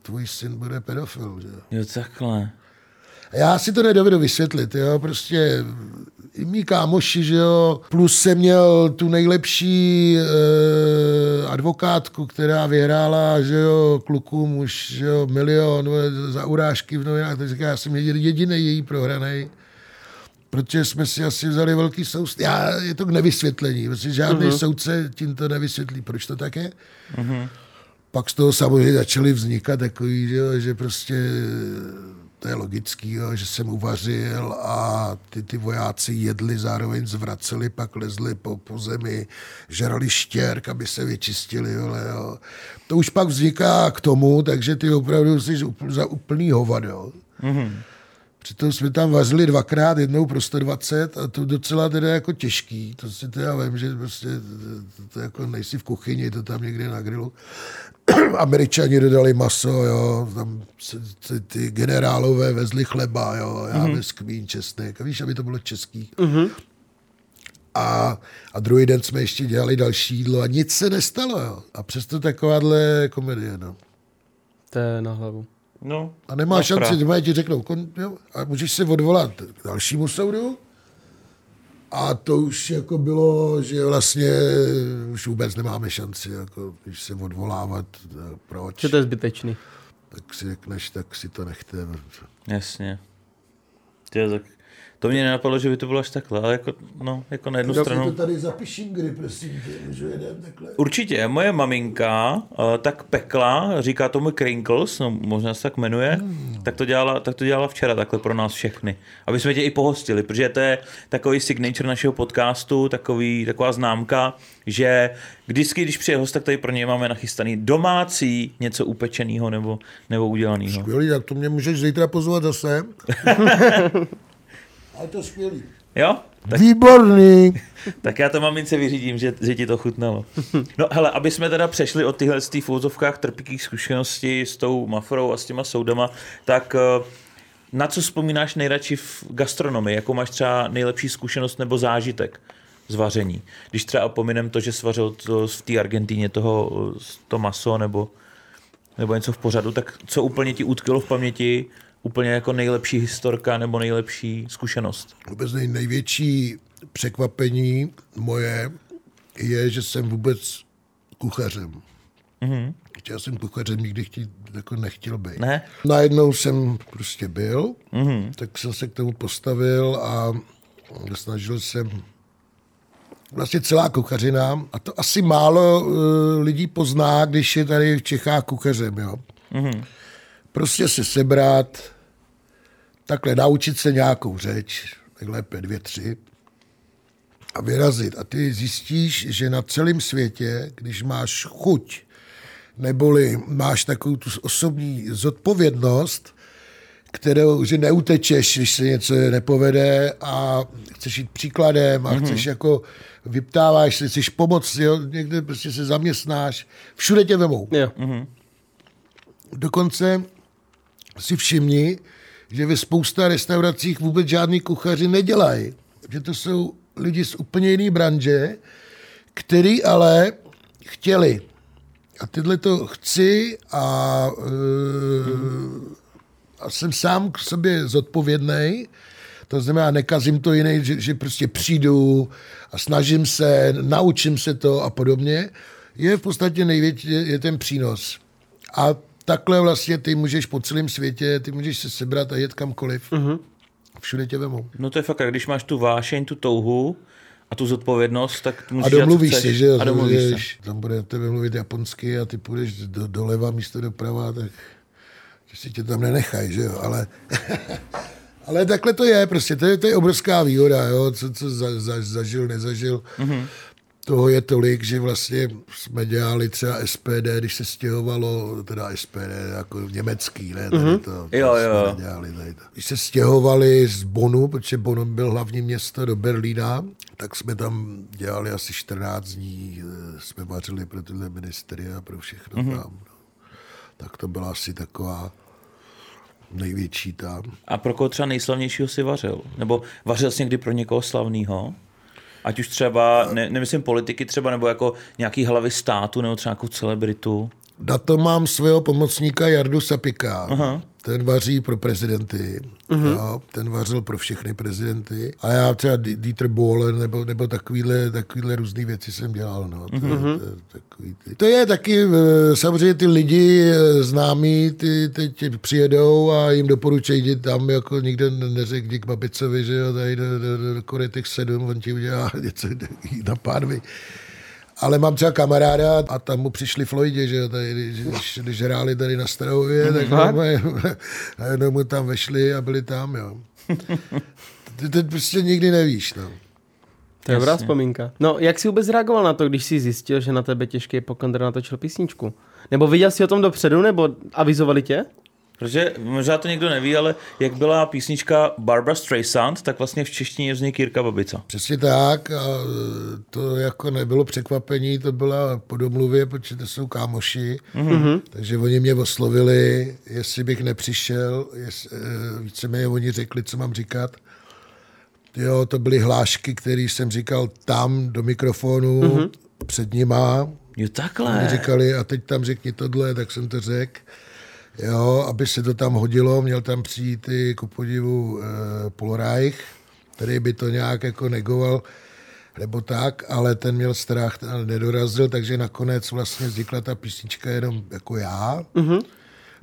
Speaker 3: tvůj syn bude pedofil. Že?
Speaker 2: Jo, takhle.
Speaker 3: Já si to nedovedu vysvětlit, jo, prostě mý kámoši, že jo, plus jsem měl tu nejlepší eh, advokátku, která vyhrála, že jo, klukům už, že jo, milion za urážky v novinách, tak říká, já jsem jediný její prohraný protože jsme si asi vzali velký soust. Já, je to k nevysvětlení, protože žádný uh-huh. soudce tím to nevysvětlí, proč to tak je. Uh-huh. Pak z toho samozřejmě začaly vznikat takový, že, že prostě to je logický, jo, že jsem uvařil a ty, ty vojáci jedli, zároveň zvraceli, pak lezli po, po zemi, žrali štěrk, aby se vyčistili. Jo, jo. To už pak vzniká k tomu, takže ty opravdu jsi za úplný hovado. Mm-hmm. Přitom jsme tam vařili dvakrát, jednou pro 120 a to docela teda jako těžký. To si teda vím, že prostě to, to, jako nejsi v kuchyni, to tam někde na grilu. Američani dodali maso, jo, tam se, se ty generálové vezli chleba, jo, já mm-hmm. bez kmín, česnek, a víš, aby to bylo český. Mm-hmm. A, a druhý den jsme ještě dělali další jídlo a nic se nestalo, jo. A přesto takováhle komedie, no.
Speaker 1: To je na hlavu.
Speaker 2: No,
Speaker 3: A nemá
Speaker 2: máš
Speaker 3: šanci, doma ti řeknou, kon, jo, a můžeš se odvolat k dalšímu soudu. A to už jako bylo, že vlastně už vůbec nemáme šanci, jako, když se odvolávat, tak proč,
Speaker 1: Že to je zbytečný.
Speaker 3: tak si řekneš, tak si to nechte.
Speaker 2: Jasně. Tě, tak to mě nenapadlo, že by to bylo až takhle, ale jako, no, jako na jednu
Speaker 3: si
Speaker 2: stranu.
Speaker 3: to tady zapiším, kdy prosím tě, můžu jedem takhle.
Speaker 2: Určitě, moje maminka uh, tak pekla, říká tomu Crinkles, no možná se tak jmenuje,
Speaker 3: Hmm.
Speaker 2: tak, to dělala, tak to dělala včera takhle pro nás všechny. Aby jsme tě i pohostili, protože to je takový signature našeho podcastu, takový, taková známka, že vždycky, když přijde host, tak tady pro něj máme nachystaný domácí něco upečeného nebo, nebo udělaného.
Speaker 3: Skvělý, tak to mě můžeš zítra pozvat zase. Ale to skvělý.
Speaker 2: Jo? Tak,
Speaker 3: Výborný.
Speaker 2: tak já to mamince vyřídím, že, že ti to chutnalo. No hele, aby jsme teda přešli od tyhle z úvozovkách trpkých zkušeností s tou mafrou a s těma soudama, tak eh, na co vzpomínáš nejradši v gastronomii? Jakou máš třeba nejlepší zkušenost nebo zážitek z vaření? Když třeba pominem to, že svařil to v té Argentíně toho, eh, to maso nebo, nebo něco v pořadu, tak co úplně ti utkvělo v paměti, úplně jako nejlepší historka nebo nejlepší zkušenost?
Speaker 3: Vůbec nej, největší překvapení moje je, že jsem vůbec kuchařem. Mm-hmm. Já jsem kuchařem nikdy chtít, jako nechtěl být.
Speaker 2: Ne?
Speaker 3: Najednou jsem prostě byl, mm-hmm. tak jsem se k tomu postavil a snažil jsem vlastně celá kuchařina, a to asi málo uh, lidí pozná, když je tady v Čechách kuchařem, jo. Mm-hmm. Prostě se sebrat, takhle naučit se nějakou řeč, nejlépe dvě, tři, a vyrazit. A ty zjistíš, že na celém světě, když máš chuť, neboli máš takovou tu osobní zodpovědnost, kterou, že neutečeš, když se něco nepovede a chceš jít příkladem a mm-hmm. chceš jako vyptáváš se, chceš pomoct, jo, někde prostě se zaměstnáš, všude tě vemou.
Speaker 1: Jo.
Speaker 3: Dokonce si všimni, že ve spousta restauracích vůbec žádný kuchaři nedělají. Že to jsou lidi z úplně jiné branže, který ale chtěli. A tyhle to chci a, uh, a jsem sám k sobě zodpovědný. To znamená, nekazím to jiný, že, že prostě přijdu a snažím se, naučím se to a podobně. Je v podstatě největší, je ten přínos. A takhle vlastně ty můžeš po celém světě, ty můžeš se sebrat a jet kamkoliv. Uh-huh. Všude tě vemou.
Speaker 2: No to je fakt, když máš tu vášeň, tu touhu a tu zodpovědnost, tak
Speaker 3: A
Speaker 2: musíš co
Speaker 3: domluvíš si, že?
Speaker 2: A domluvíš se.
Speaker 3: Tam bude tebe mluvit japonsky a ty půjdeš do, doleva místo doprava, tak že si tě tam nenechají, že jo? Ale, ale takhle to je, prostě to je, to je obrovská výhoda, jo? Co, co za, za, zažil, nezažil. Mm-hmm. Toho je tolik, že vlastně jsme dělali třeba SPD, když se stěhovalo, teda SPD jako německý, ne? Tady to, to
Speaker 2: Jo,
Speaker 3: jsme
Speaker 2: jo.
Speaker 3: nedělali tady to. Když se stěhovali z Bonu, protože Bonn byl hlavní město do Berlína, tak jsme tam dělali asi 14 dní, eh, jsme vařili pro tyhle ministery a pro všechno mm-hmm. tam. No. Tak to byla asi taková největší tam.
Speaker 2: A pro koho třeba nejslavnějšího si vařil? Nebo vařil jsi někdy pro někoho slavného? Ať už třeba, ne, nemyslím politiky třeba, nebo jako nějaký hlavy státu, nebo třeba nějakou celebritu.
Speaker 3: Na to mám svého pomocníka Jardu Sapika. Aha. Ten vaří pro prezidenty. Uh-huh. Jo, ten vařil pro všechny prezidenty. A já třeba Dieter Bohlen nebo, nebo takovýhle, takovýhle různé věci jsem dělal. No. To, uh-huh. to, takový ty. to je taky, eh, samozřejmě ty lidi eh, známí, ty teď přijedou a jim doporučují jít tam, jako nikdo neřekl k babicovi, že jo, tady do, do, do, do Koretek 7, on ti udělá něco na pánvi. Ale mám třeba kamaráda a tam mu přišli Floydě, že tady, když, když hráli tady na Strahově, tak normálně, najednou mu tam vešli a byli tam, jo. Ty, ty prostě nikdy nevíš, no.
Speaker 1: To je dobrá vzpomínka. No, jak jsi vůbec reagoval na to, když jsi zjistil, že na tebe těžký pokonder natočil písničku? Nebo viděl jsi o tom dopředu, nebo avizovali tě?
Speaker 2: Protože možná to někdo neví, ale jak byla písnička Barbara Streisand, tak vlastně v češtině vznik Jirka Babica.
Speaker 3: Přesně tak a to jako nebylo překvapení, to byla po domluvě, protože to jsou kámoši, mm-hmm. takže oni mě oslovili, jestli bych nepřišel, jest, eh, víceméně oni řekli, co mám říkat. Jo, to byly hlášky, které jsem říkal tam do mikrofonu, mm-hmm. před nima.
Speaker 2: Jo,
Speaker 3: Oni
Speaker 2: takhle.
Speaker 3: říkali, a teď tam řekni tohle, tak jsem to řekl. Jo, aby se to tam hodilo, měl tam přijít i ku podivu eh, Polreich, který by to nějak jako negoval, nebo tak, ale ten měl strach, ten nedorazil, takže nakonec vlastně vznikla ta písnička jenom jako já. Mm-hmm.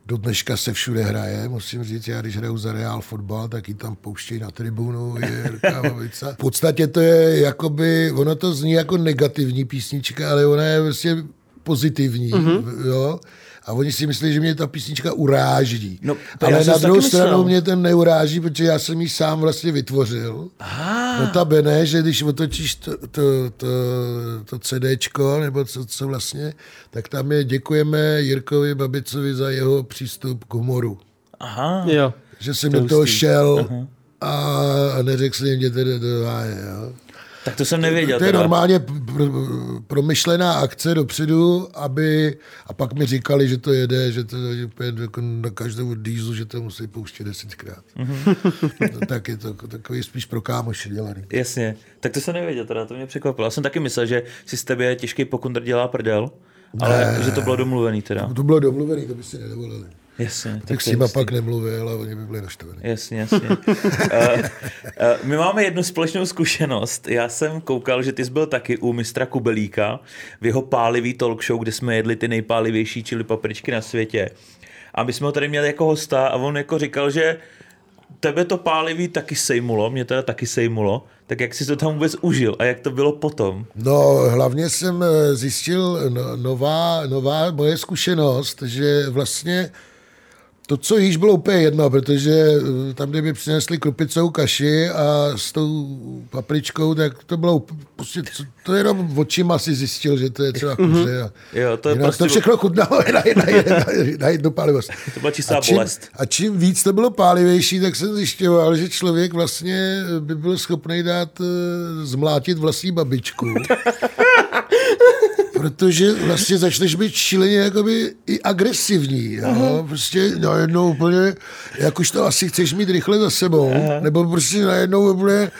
Speaker 3: Do dneška se všude hraje, musím říct, já když hraju za Real fotbal, tak ji tam pouštějí na tribunu, je. V podstatě to je jakoby, ono to zní jako negativní písnička, ale ona je vlastně pozitivní, mm-hmm. jo. A oni si myslí, že mě ta písnička uráží.
Speaker 2: No, to
Speaker 3: Ale na druhou stranu
Speaker 2: myslel.
Speaker 3: mě ten neuráží, protože já jsem ji sám vlastně vytvořil.
Speaker 2: Ah,
Speaker 3: Notabene, že když otočíš to, to, to, to CDčko, nebo co, co vlastně, tak tam je děkujeme Jirkovi Babicovi za jeho přístup k humoru.
Speaker 2: aha.
Speaker 1: Jo.
Speaker 3: Že jsem do toho šel a neřekl jsem jim, jděte do háje. Jo.
Speaker 2: Tak to jsem nevěděl.
Speaker 3: To je
Speaker 2: teda.
Speaker 3: normálně pr- promyšlená akce dopředu, aby, a pak mi říkali, že to jede, že to je jako na každou dýzu, že to musí pouštět desetkrát. no, tak je to takový spíš pro kámoši dělaný.
Speaker 2: Jasně, tak to jsem nevěděl, teda to mě překvapilo. Já jsem taky myslel, že si z tebe těžký pokundr dělá prdel, ale že to bylo domluvený teda.
Speaker 3: To bylo domluvený, to by si nedovolili.
Speaker 2: Jasně.
Speaker 3: Tak
Speaker 2: to
Speaker 3: s nima pak nemluvil a oni by byli naštvaní.
Speaker 2: Jasně, jasně. uh, uh, my máme jednu společnou zkušenost. Já jsem koukal, že ty jsi byl taky u mistra Kubelíka v jeho pálivý talk show, kde jsme jedli ty nejpálivější čili papričky na světě. A my jsme ho tady měli jako hosta a on jako říkal, že tebe to pálivý taky sejmulo, mě teda taky sejmulo, tak jak jsi to tam vůbec užil a jak to bylo potom?
Speaker 3: No, hlavně jsem eh, zjistil no, nová, nová moje zkušenost, že vlastně to, co jíš, bylo úplně jedno, protože eh, tam, kde mi přinesli krupicovou kaši a s tou papričkou, tak to bylo prostě, co- to jenom očima si zjistil, že to je třeba kuře. A
Speaker 2: Jo, to je prostě-
Speaker 3: to všechno chutnalo na, na, na, na jednu pálivost.
Speaker 2: To byla čistá
Speaker 3: a čím,
Speaker 2: bolest.
Speaker 3: A čím víc to bylo pálivější, tak jsem zjišťoval, že člověk vlastně by byl schopný dát eh, zmlátit vlastní babičku. Protože vlastně začneš být šíleně jakoby i agresivní. Jo? Prostě najednou úplně, jak už to asi chceš mít rychle za sebou, nebo prostě najednou úplně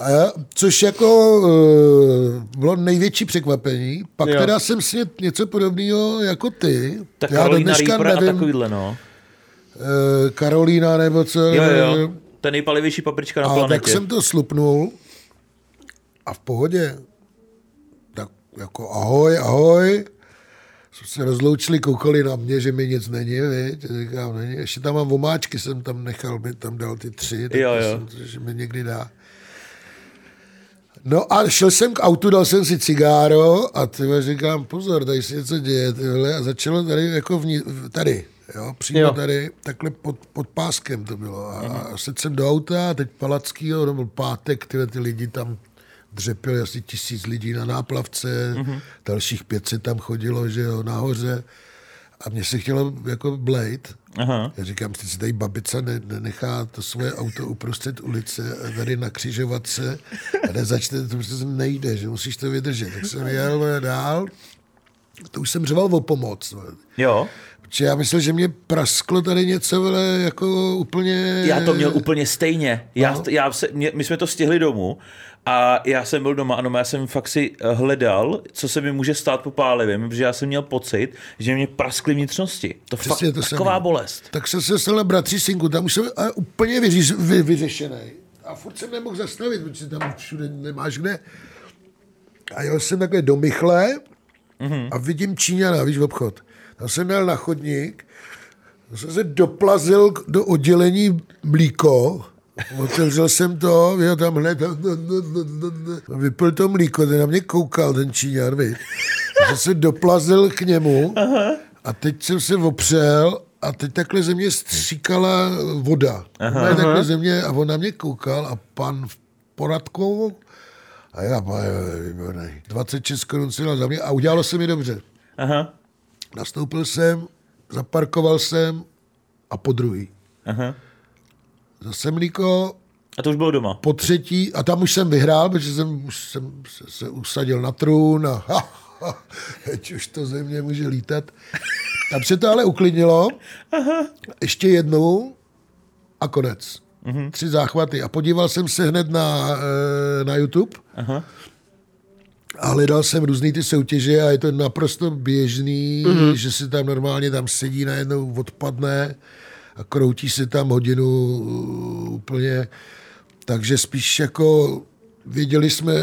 Speaker 3: a já, což jako uh, bylo největší překvapení. Pak
Speaker 1: Jo.
Speaker 3: teda jsem si něco podobného jako ty.
Speaker 2: Tak
Speaker 3: Já dneška
Speaker 2: Reaper a
Speaker 3: nevím,
Speaker 2: takovýhle, no.
Speaker 3: eh, Karolína nebo co.
Speaker 2: Jo, jo, ta nejpalivější paprička na
Speaker 3: A
Speaker 2: planetě.
Speaker 3: tak jsem to slupnul a v pohodě. Jako ahoj, ahoj. Jsme se rozloučili, koukali na mě, že mi nic není, viď? Říkám, není. Ještě tam mám vomáčky, jsem tam nechal, mi tam dal ty tři, tak
Speaker 2: Jo, jo.
Speaker 3: Jsem, že mi někdy dá. No a šel jsem k autu, dal jsem si cigáro a ty říkám, pozor, tady se něco děje, tyhle, a začalo tady jako vní, tady, jo, přímo
Speaker 1: Jo.
Speaker 3: tady, takhle pod, pod páskem to bylo. A, a sedl jsem do auta, a teď Palackýho, to byl pátek, tyhle ty lidi tam dřepili asi tisíc lidí na náplavce, mm-hmm. dalších 500 tam chodilo, že jo, nahoře. A mně se chtělo jako blejt.
Speaker 2: Aha.
Speaker 3: Já říkám, si tady babica ne, nenechá to svoje auto uprostřed ulice a tady na křižovatce a nezačne, to prostě nejde, že musíš to vydržet. Tak jsem jel dál, to už jsem řval o pomoc. no.
Speaker 2: Jo,
Speaker 3: Protože já myslel, že mě prasklo tady něco, ale jako úplně...
Speaker 2: já to měl úplně stejně. Já,
Speaker 3: No.
Speaker 2: já se, mě, my jsme to stihli domů a já jsem byl doma, ano, já jsem fakt si eh, hledal, co se mi může stát po pálivě, protože já jsem měl pocit, že mě praskly vnitřnosti. To
Speaker 3: Přesně
Speaker 2: fakt
Speaker 3: to
Speaker 2: taková
Speaker 3: samé.
Speaker 2: bolest.
Speaker 3: Tak jsem se stal na bratří synku, tam už jsem úplně vyřiš, vy, vyřešený. A furt jsem nemohl zastavit, protože tam všude nemáš kde. A jel jsem takhle do Michle mm-hmm. a vidím Číňana, víš, v obchod. Tam jsem jel na chodník, jsem se doplazil do oddělení mlíko, otevřel jsem to, já tam hned, vypil to mlíko, ten na mě koukal, ten Číňan, víš. Já jsem se doplazil k němu a teď jsem se opřel a teď takhle ze mě stříkala voda. Aha, takhle ze mě a on na mě koukal a pan v poradkou a já, výborný. 26 korun si dal za mě a udělalo se mi dobře.
Speaker 2: Aha,
Speaker 3: Nastoupil jsem, zaparkoval jsem a po druhý.
Speaker 2: aha.
Speaker 3: Zase mlíko,
Speaker 2: A to už bylo doma.
Speaker 3: po třetí, a tam už jsem vyhrál, protože jsem, už jsem se, se usadil na trůn a ha, ha, teď už to ze mě může lítat. Tam se to ale uklidnilo. Ještě jednou a konec.
Speaker 2: Mhm.
Speaker 3: Tři záchvaty. A podíval jsem se hned na, eh, na YouTube.
Speaker 2: Aha.
Speaker 3: A hledal jsem různý ty soutěže a je to naprosto běžný, mm-hmm. že si tam normálně tam sedí, najednou odpadne a kroutí se tam hodinu uh, úplně. Takže spíš jako věděli jsme,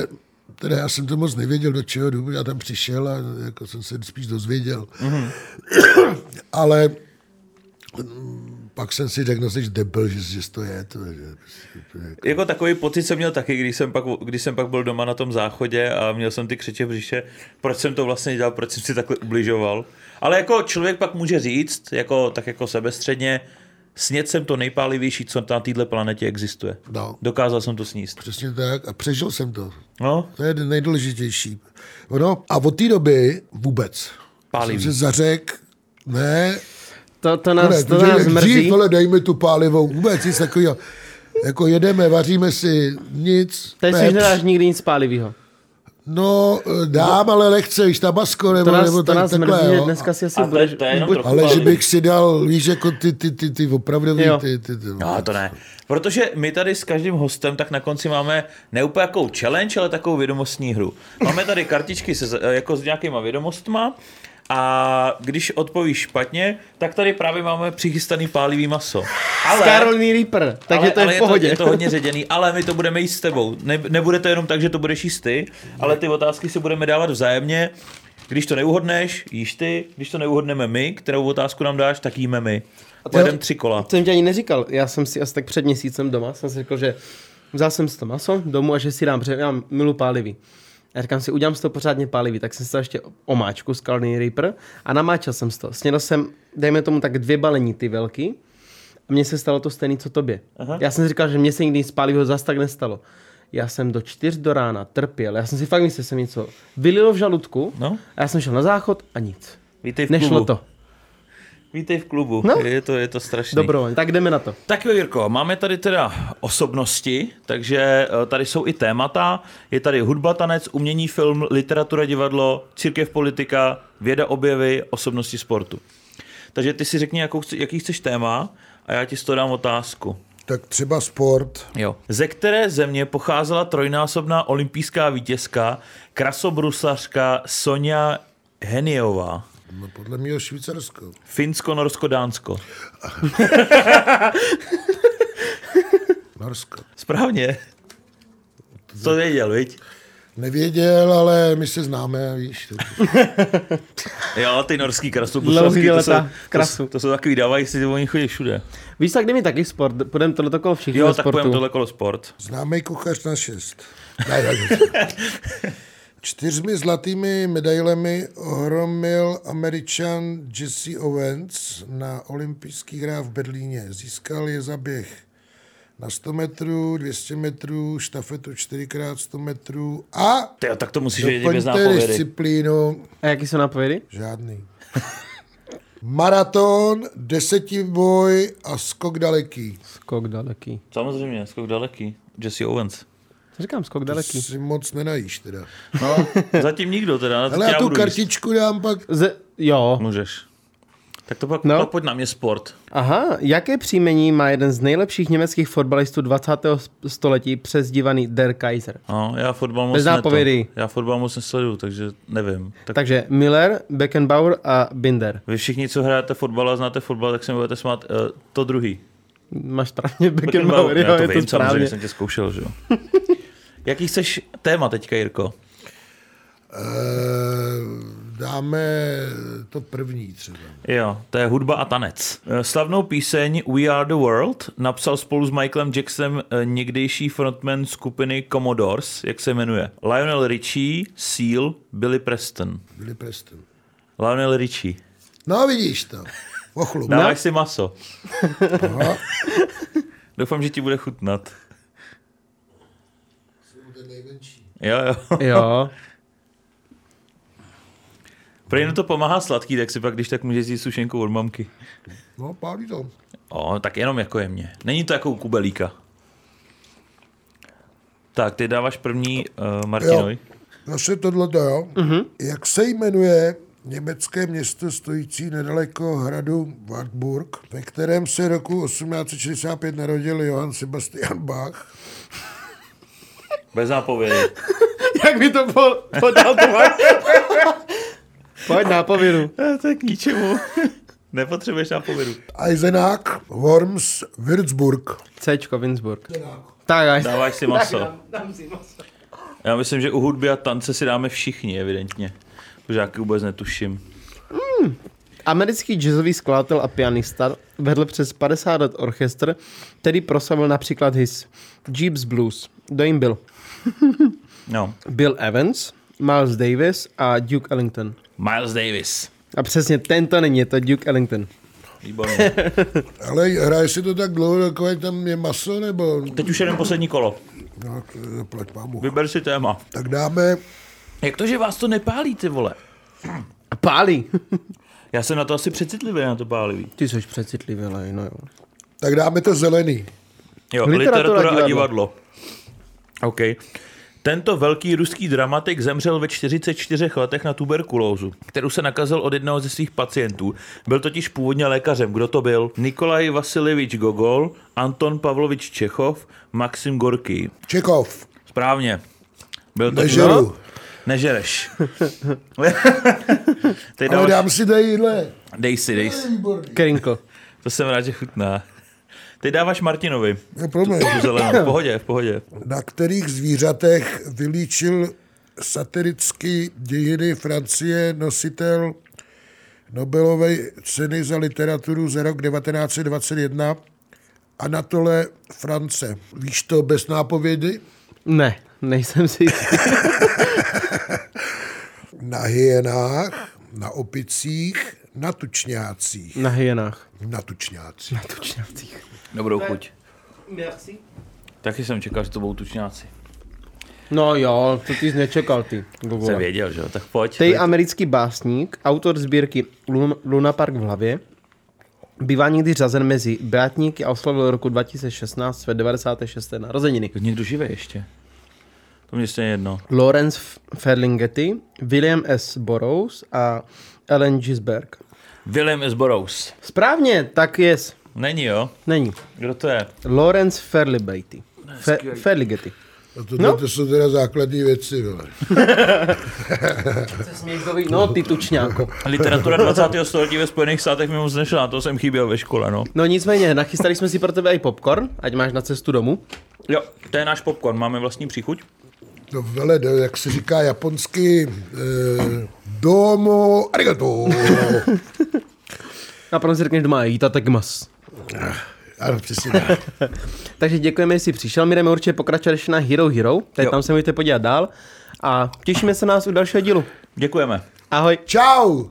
Speaker 3: teda já jsem to moc nevěděl, do čeho jdu, já tam přišel a jako jsem se spíš dozvěděl. Mm-hmm. Ale mm, pak jsem si řekl, no jsi debil, že, že to je. To, že,
Speaker 2: jako... jako takový pocit jsem měl taky, když jsem, pak, když jsem pak byl doma na tom záchodě a měl jsem ty křeče v břiše, proč jsem to vlastně dělal, proč jsem si takhle ubližoval. Ale jako člověk pak může říct, jako, tak jako sebestředně, snět jsem to nejpálivější, co na této planetě existuje.
Speaker 3: No.
Speaker 2: Dokázal jsem to sníst.
Speaker 3: Přesně tak a přežil jsem to.
Speaker 2: No.
Speaker 3: To je nejdůležitější. No, a od té doby vůbec.
Speaker 2: Pálivý.
Speaker 3: Jsem se zařekl, ne,
Speaker 1: To, to nás,
Speaker 3: ne,
Speaker 1: to
Speaker 3: protože
Speaker 1: nás
Speaker 3: jak
Speaker 1: mrzí.
Speaker 3: dřív, ale dejme tu pálivou, vůbec nic takového. Jako jedeme, vaříme si nic.
Speaker 1: Teď si nedáš nikdy nic pálivého.
Speaker 3: No, eh, dám, ale lehce, víš, tabasko, nebo,
Speaker 1: To nás,
Speaker 3: nebo
Speaker 1: to
Speaker 3: tak,
Speaker 1: nás
Speaker 3: takhle,
Speaker 1: mrzí,
Speaker 3: jo.
Speaker 1: dneska si asi
Speaker 2: A to je,
Speaker 1: budeš...
Speaker 2: to
Speaker 3: Ale že bych si dal, víš, jako ty, ty, ty, ty opravdový,
Speaker 1: Jo.
Speaker 3: ty, ty, ty,
Speaker 2: No, to ne. Protože my tady s každým hostem tak na konci máme ne úplně jakou challenge, ale takovou vědomostní hru. Máme tady kartičky se, jako s nějakýma vědomostma a když odpovíš špatně, tak tady právě máme přichystaný pálivý maso.
Speaker 1: Z Caroliny Reaper, takže to je
Speaker 2: ale
Speaker 1: v pohodě.
Speaker 2: Je to, je to hodně ředěný, ale my to budeme jíst s tebou. Ne, nebude to jenom tak, že to budeš jíst ty, ale ty otázky si budeme dávat vzájemně. Když to neuhodneš, jíš ty, když to neuhodneme my, kterou otázku nám dáš, tak jíme my. Pojedeme tři kola.
Speaker 1: To jsem ti ani neříkal. Já jsem si asi tak před měsícem doma, jsem si řekl, že vzal jsem si to maso domů a že si dám, protože já milu pálivý. A říkám si, udělám si to pořádně pálivý, tak jsem si dal ještě omáčku z Caroliny Reaper a namáčel jsem si to. Snědl jsem, dejme tomu tak dvě balení ty velký a mně se stalo to stejné, co tobě. Aha. Já jsem si říkal, že mně se nikdy nic pálivého zas tak nestalo. Já jsem do čtyř do rána trpěl. Já jsem si fakt myslel, že jsem něco vylilo v žaludku
Speaker 2: No.
Speaker 1: a já jsem šel na záchod a nic.
Speaker 2: Vítej v
Speaker 1: Nešlo
Speaker 2: klubu.
Speaker 1: to.
Speaker 2: Vítej v klubu.
Speaker 1: No.
Speaker 2: Je, to, je to strašný.
Speaker 1: Dobrovolně. Tak jdeme na to.
Speaker 2: Tak jo, Jirko, máme tady teda osobnosti, takže eh, tady jsou i témata. Je tady hudba, tanec, umění, film, literatura, divadlo, církev, politika, věda, objevy, osobnosti sportu. Takže ty si řekni, jakou, jaký chceš téma a já ti z toho dám otázku.
Speaker 3: Tak třeba sport.
Speaker 2: Jo. Ze které země pocházela trojnásobná olympijská vítězka, krasobruslařka Sonja Heniová?
Speaker 3: No, podle mě Švýcarsko.
Speaker 2: Finsko, Norsko, Dánsko.
Speaker 3: Norsko.
Speaker 2: Správně. To věděl, viď?
Speaker 3: Nevěděl, ale my se známe, víš. To,
Speaker 2: Jo, ty norský
Speaker 1: Dlouhý
Speaker 2: krasobruslařky, to jsou, to,
Speaker 1: krasu.
Speaker 2: jsou- to jsou takový dávají si, oni chodí všude.
Speaker 1: Víš, tak mi taky sport. Půjdeme tohle kolo všichni
Speaker 2: Jo, tak pojďme tohle kolo sport.
Speaker 3: známý kuchař na šest. Ne, ne, ne. Čtyřmi zlatými medailemi ohromil američan Jesse Owens na olympijských hrách v Berlíně. Získal je za běh na 100 metrů, 200 metrů, štafetu 4x100 metrů a
Speaker 2: Tyjo, tak to musíš vědět bez nápovědy.
Speaker 3: disciplínu
Speaker 1: A jaký jsou nápovědy?
Speaker 3: žádný. Maraton, desetiboj a skok daleký.
Speaker 1: Skok daleký.
Speaker 2: Samozřejmě, skok daleký. Jesse Owens.
Speaker 1: Říkám, skok daleký.
Speaker 3: Si moc nenajíš teda.
Speaker 2: No, zatím nikdo teda. To
Speaker 3: Ale já tu
Speaker 2: nebudu jíst.
Speaker 3: kartičku dám pak.
Speaker 1: Z... Jo.
Speaker 2: Můžeš. Tak to pak,
Speaker 1: No.
Speaker 2: no. pak pojď na mě sport.
Speaker 1: Aha, jaké příjmení má jeden z nejlepších německých fotbalistů 20. století přezdívaný Der Kaiser?
Speaker 2: No, já fotbal moc
Speaker 1: Bez nápovědy.
Speaker 2: Já fotbal moc nesleduju, takže nevím. Tak
Speaker 1: Takže Miller, Beckenbauer a Binder.
Speaker 2: vy všichni, co hrajete fotbal a znáte fotbal, tak se mi budete smát uh, to druhý.
Speaker 1: Máš správně Beckenbauer, jo,
Speaker 2: já to
Speaker 1: je
Speaker 2: vím,
Speaker 1: to
Speaker 2: samozřejmě
Speaker 1: správně.
Speaker 2: jsem tě zkoušel, že jo. Jaký chceš téma teďka, Jirko?
Speaker 3: Eh, dáme to první třeba.
Speaker 2: Jo, to je hudba a tanec. Eh, Slavnou píseň We Are the World napsal spolu s Michaelem Jacksonem eh, někdejší frontman skupiny Commodores, jak se jmenuje. Lionel Richie, Seal, Billy Preston.
Speaker 3: Byli Preston.
Speaker 2: Lionel Richie.
Speaker 3: No vidíš to. Ochlup.
Speaker 2: Dáváš si maso. Doufám, že ti bude chutnat.
Speaker 3: Ten nejmenší.
Speaker 2: Jo, jo.
Speaker 1: Jo,
Speaker 2: Pro jen to pomáhá sladký, tak si pak, když tak můžeš jít sušenku od mamky.
Speaker 3: No, pálí to.
Speaker 2: O, tak jenom jako jemně. Není to jako u kubelíka. Tak, ty dáváš první uh, Martinovi.
Speaker 3: Zase tohle jo. Mm-hmm. Jak se jmenuje německé město stojící nedaleko hradu Wartburg, ve kterém se roku 1865 narodil Johann Sebastian Bach?
Speaker 2: Bez nápovědy.
Speaker 1: Jak mi to po, podal to Pojď na povědu.
Speaker 2: To je k ničemu. Nepotřebuješ na povědu.
Speaker 3: Eisenach, Worms, Würzburg.
Speaker 1: Cčko, Windsburg. Tak, aj.
Speaker 2: Dáváš si maso.
Speaker 1: Dám si maso.
Speaker 2: Já myslím, že u hudby a tance si dáme všichni, evidentně. Protože já vůbec netuším.
Speaker 1: Americký jazzový skladatel a pianista vedl přes 50 let orchestr, který proslavil například his Jeeps Blues. Kdo jim byl?
Speaker 2: No.
Speaker 1: Bill Evans, Miles Davis a Duke Ellington.
Speaker 2: Miles Davis.
Speaker 1: A přesně tento není, je to Duke Ellington.
Speaker 2: Výborně.
Speaker 3: Ale hraje si to tak dlouho, takové tam je maso, nebo...
Speaker 2: Teď už jeden poslední kolo.
Speaker 3: No, to- plať pámu.
Speaker 2: Vyber si téma.
Speaker 3: Tak dáme,
Speaker 2: Jak to, že vás to nepálí, ty vole?
Speaker 1: A pálí.
Speaker 2: Já jsem na to asi přecitlivý, na to pálivý.
Speaker 1: Ty jsi přecitlivý, ale no jo.
Speaker 3: tak dáme to zelený.
Speaker 2: Jo,
Speaker 1: Literatura,
Speaker 2: literatura,
Speaker 1: divadlo.
Speaker 2: a divadlo. OK. Tento velký ruský dramatik zemřel ve 44 letech na tuberkulózu, kterou se nakazil od jednoho ze svých pacientů. Byl totiž původně lékařem. Kdo to byl? Nikolaj Vasiljevič Gogol, Anton Pavlovič Čechov, Maxim Gorký.
Speaker 3: Čekov,
Speaker 2: Správně. Byl to
Speaker 3: nežeru.
Speaker 2: Nežereš. Teď
Speaker 3: Ale dám si tadyhle.
Speaker 2: dej si, dej si.
Speaker 1: Krinkl.
Speaker 2: To jsem rád, že chutná. Teď dáváš Martinovi.
Speaker 3: No, promiň.
Speaker 2: Tu zelenou. V pohodě, v pohodě.
Speaker 3: Na kterých zvířatech vylíčil satiricky dějiny Francie nositel Nobelové ceny za literaturu za rok 1921 Anatole France. Víš to bez nápovědy?
Speaker 1: Ne, nejsem si jistý.
Speaker 3: Na hyenách, na opicích, na tučňácích.
Speaker 1: Na hyenách.
Speaker 3: Na tučňácích.
Speaker 1: Tučňácích.
Speaker 2: Dobrou chuť.
Speaker 1: Merci.
Speaker 2: Taky jsem čekal, že to budou tučňáci.
Speaker 1: No jo, to ty jsi nečekal ty. Google.
Speaker 2: Jsem věděl, že jo, tak pojď.
Speaker 1: Tej americký básník, autor sbírky Lun- Luna Park v hlavě, bývá někdy řazen mezi bátníky a oslavil roku 2016 své 96. narozeniny.
Speaker 2: Někdo živě ještě. To mě stejně jedno.
Speaker 1: Lawrence Ferlinghetti, William S. Burroughs a Ellen Gisberg.
Speaker 2: William S. Burroughs.
Speaker 1: Správně, tak je.
Speaker 2: Není, jo?
Speaker 1: Není.
Speaker 2: Kdo to je?
Speaker 1: Lawrence Ferlinghetti. Fe- Ferlinghetti.
Speaker 3: A to, no? to jsou teda základní věci. Vole.
Speaker 1: No, ty tučňáko.
Speaker 2: Literatura 20. století ve Spojených státech mi moc nešla, na to jsem chyběl ve škole, no.
Speaker 1: No nicméně, nachystali jsme si pro tebe i popcorn, ať máš na cestu domů.
Speaker 2: Jo, to je náš popcorn, máme vlastní příchuť.
Speaker 3: No vele, jak se říká japonsky, eh, domo arigato.
Speaker 1: A potom si řekneš doma, jíta tak mas.
Speaker 3: Ano, přesně tak.
Speaker 1: Takže děkujeme, že jsi přišel. My jdeme určitě pokračovat ještě na Hero Hero. Tady
Speaker 2: Jo.
Speaker 1: tam se můžete podívat dál. A těšíme se nás u dalšího dílu.
Speaker 2: Děkujeme.
Speaker 1: Ahoj.
Speaker 3: Čau!